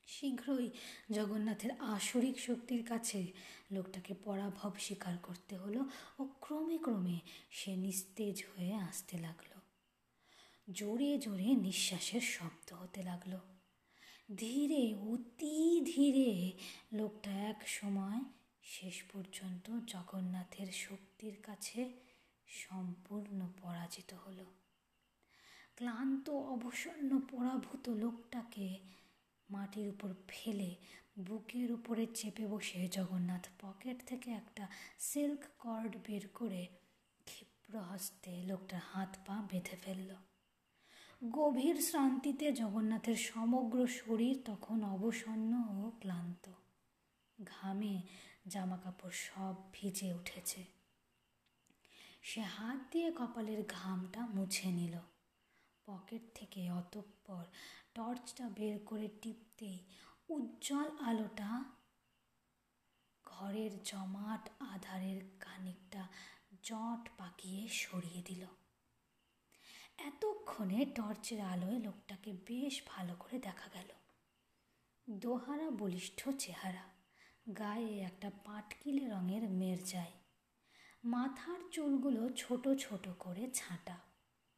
শীঘ্রই জগন্নাথের আসরিক শক্তির কাছে লোকটাকে পরাভব স্বীকার করতে হলো ও ক্রমে ক্রমে সে নিস্তেজ হয়ে আসতে লাগল। জোরে জোরে নিঃশ্বাসের শব্দ হতে লাগল। ধীরে, অতি ধীরে লোকটা এক সময় শেষ পর্যন্ত জগন্নাথের শক্তির কাছে সম্পূর্ণ পরাজিত হলো। ক্লান্ত, অবসন্ন, পরাভূত লোকটাকে মাটির উপর ফেলে বুকের উপরে চেপে বসে জগন্নাথ পকেট থেকে একটা সিল্ক কর্ড বের করে ক্ষিপ্র হস্তে লোকটার হাত পা বেঁধে ফেলল। গভীর শ্রান্তিতে জগন্নাথের সমগ্র শরীর তখন অবসন্ন ও ক্লান্ত। ঘামে জামাকাপড় সব ভিজে উঠেছে। সে হাত দিয়ে কপালের ঘামটা মুছে নিল। পকেট থেকে অতঃপর টর্চটা বের করে টিপতেই উজ্জ্বল আলোটা ঘরের জমাট আধারের খানিকটা জট পাকিয়ে সরিয়ে দিল। এতক্ষণে টর্চের আলোয় লোকটাকে বেশ ভালো করে দেখা গেল। দোহারা বলিষ্ঠ চেহারা, গায়ে একটা পাটকিলে রঙের মেরজায় মাথার চুলগুলো ছোট ছোট করে ছাঁটা,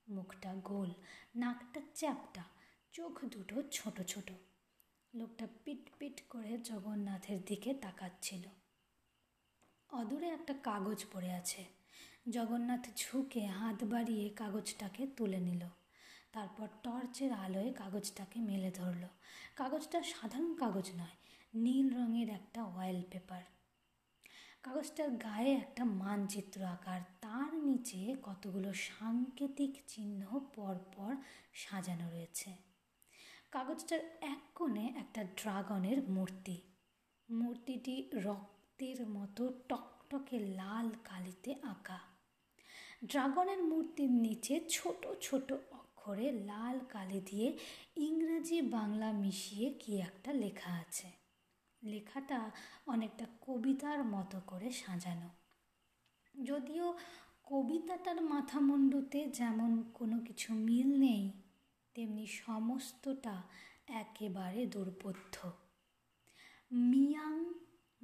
মুখটা গোল, নাকটা চ্যাপটা, চোখ দুটো ছোট ছোট। লোকটা পিট পিট করে জগন্নাথের দিকে তাকাচ্ছিল। অদূরে একটা কাগজ পড়ে আছে। জগন্নাথ ঝুঁকে হাত বাড়িয়ে কাগজটাকে তুলে নিল। তারপর টর্চের আলোয় কাগজটাকে মেলে ধরল। কাগজটা সাধারণ কাগজ নয়, নীল রঙের একটা অয়েল পেপার কাগজটার গায়ে একটা মানচিত্র আকার, তার নিচে কতগুলো সাংকেতিক চিহ্ন পরপর সাজানো রয়েছে। কাগজটার এক কোণে একটা ড্রাগনের মূর্তি। মূর্তিটি রক্তের মতো টকটকে লাল কালিতে আঁকা। ড্রাগনের মূর্তির নিচে ছোট ছোট অক্ষরে লাল কালি দিয়ে ইংরাজি বাংলা মিশিয়ে কি একটা লেখা আছে। লেখাটা অনেকটা কবিতার মতো করে সাজানো। যদিও কবিতাটার মাথামুন্ডুতে যেমন কোনো কিছু মিল নেই, তেমনি সমস্তটা একেবারে দুর্বোধ্য। মিয়াং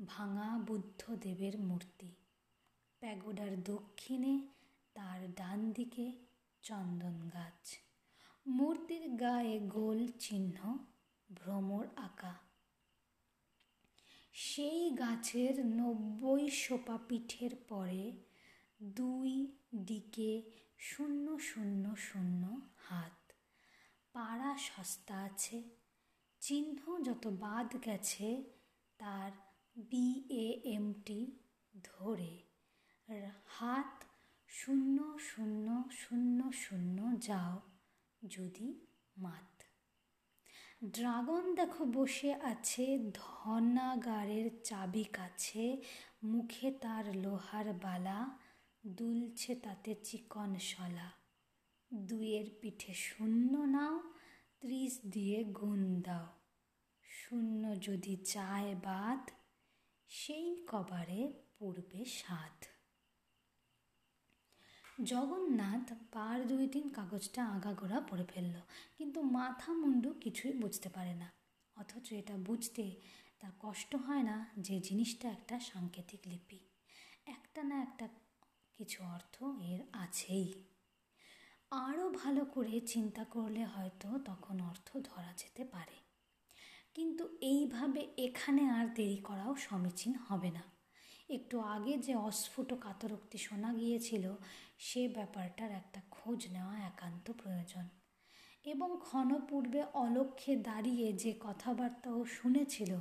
ভাঙা বুদ্ধদেবের মূর্তি। প্যাগোডার দক্ষিণে তার ডান দিকে চন্দন গাছ মূর্তির গায়ে গোল চিহ্ন, ভ্রমর আঁকা। সেই গাছের নব্বই সোপা পিঠের পরে দুই দিকে শূন্য শূন্য শূন্য হাত। পাড়া সস্তা আছে। চিহ্ন যত বাদ গেছে, তার বিএএমটি ধরে। হাত শূন্য শূন্য শূন্য শূন্য যাও যদি মাত। ড্রাগন দেখো বসে আছে, ধনাগারের চাবি কাছে, মুখে তার লোহার বালা, দুলছে তাতে চিকন শলা। দুইয়ের পিঠে শূন্য নাও, ত্রিশ দিয়ে গুণ দাও। শূন্য যদি চায় বাদ, সেই কবারে পূর্বে সাধ। জগন্নাথ পার দুই তিন কাগজটা আগাগোড়া পড়ে ফেলল, কিন্তু মাথা মুন্ডু কিছুই বুঝতে পারে না। অথচ এটা বুঝতে তার কষ্ট হয় না যে জিনিসটা একটা সাংকেতিক লিপি। একটা না একটা কিছু অর্থ এর আছেই। আরও ভালো করে চিন্তা করলে হয়তো তখন অর্থ ধরা যেতে পারে। কিন্তু এইভাবে এখানে আর দেরি করাও সমীচীন হবে না। একটু আগে যে অস্ফুট কাতরোক্তি শোনা গিয়েছিল, সে ব্যাপারটার একটা খোঁজ নেওয়া একান্ত প্রয়োজন। এবং ক্ষণপূর্বে অলক্ষ্যে দাঁড়িয়ে যে কথাবার্তাও শুনেছিল,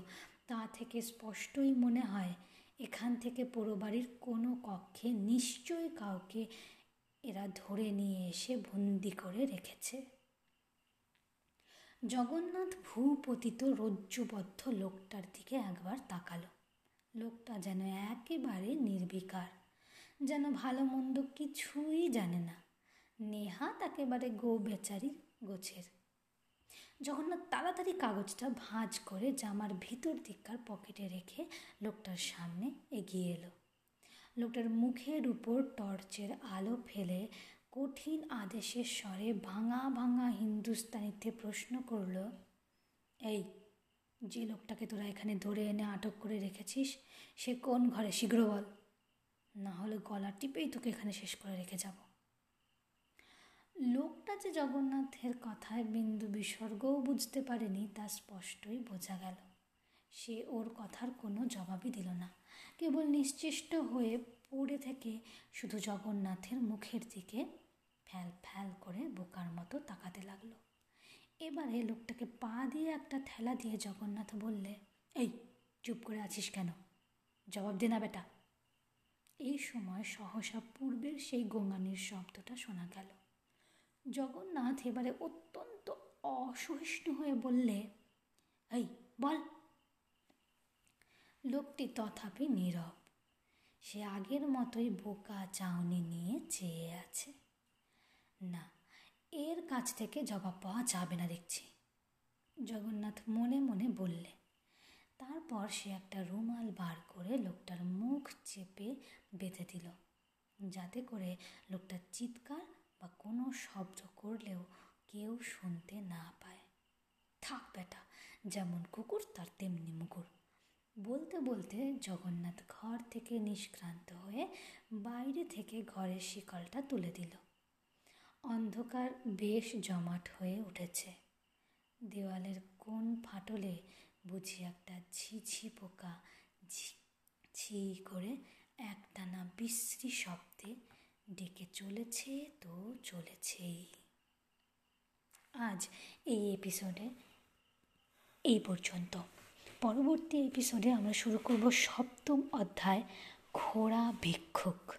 তা থেকে স্পষ্টই মনে হয়, এখান থেকে পোড়োবাড়ির কোনো কক্ষে নিশ্চয়ই কাউকে এরা ধরে নিয়ে এসে বন্দি করে রেখেছে। জগন্নাথ ভূপতিত রজ্জুবদ্ধ লোকটার দিকে একবার তাকালো। লোকটা যেন একেবারে নির্বিকার, যেন ভালো মন্দ কিছুই জানে না। নেহাত একেবারে গো বেচারি গোছের। জগন্নাথ তাড়াতাড়ি কাগজটা ভাঁজ করে জামার ভিতর দিককার পকেটে রেখে লোকটার সামনে এগিয়ে এলো। লোকটার মুখের উপর টর্চের আলো ফেলে কঠিন আদেশের স্বরে ভাঙা ভাঙা হিন্দুস্তানিতে প্রশ্ন করল, এই যে লোকটাকে তোরা এখানে ধরে এনে আটক করে রেখেছিস, সে কোন ঘরে? শীঘ্র বল। না হলে গলা টিপেই তোকে এখানে শেষ করে রেখে যাব। লোকটা যে জগন্নাথের কথায় বিন্দু বিসর্গও বুঝতে পারেনি, তা স্পষ্টই বোঝা গেল। সে ওর কথার কোনো জবাবই দিল না। কেবল নিশ্চেষ্ট হয়ে পড়ে থেকে শুধু জগন্নাথের মুখের দিকে ফ্যাল ফ্যাল করে বোকার মতো তাকাতে লাগল। এবারে লোকটাকে পা দিয়ে একটা ঠেলা দিয়ে জগন্নাথ বললে, এই, চুপ করে আছিস কেন? জবাব দে না বেটা। এই সময় সহসা পূর্বের সেই গোঙানির শব্দটা শোনা গেল। জগন্নাথ এবারে অত্যন্ত অসহিষ্ণু হয়ে বললে, এই, বল। লোকটি তথাপি নীরব। সে আগের মতোই বোকা চাউনি নিয়ে চেয়ে আছে। না এর কাছ থেকে জবাব পাওয়া যাবে না দেখছি। জগন্নাথ মনে মনে বললে, তারপর সে একটা রুমাল বার করে লোকটার মুখ চেপে বেঁধে দিল, যাতে করে লোকটার চিৎকার বা কোনো শব্দ করলেও কেউ শুনতে না পায়। থাক বেটা, যেমন কুকুর তার তেমনি মুকুর। বলতে বলতে জগন্নাথ ঘর থেকে নিষ্ক্রান্ত হয়ে বাইরে থেকে ঘরের শিকলটা তুলে দিল। অন্ধকার বেশ জমাট হয়ে উঠেছে। দেওয়ালের কোন ফাটলে বুঝি একটা ঝিঝি পোকা ছি করে একটানা বিশ্রী শব্দে ডেকে চলেছে তো চলেছেই। আজ এই এপিসোডে, এই পর্যন্ত। পরবর্তী এপিসোডে আমরা শুরু করব সপ্তম অধ্যায়, ঘোড়া ভিক্ষুক।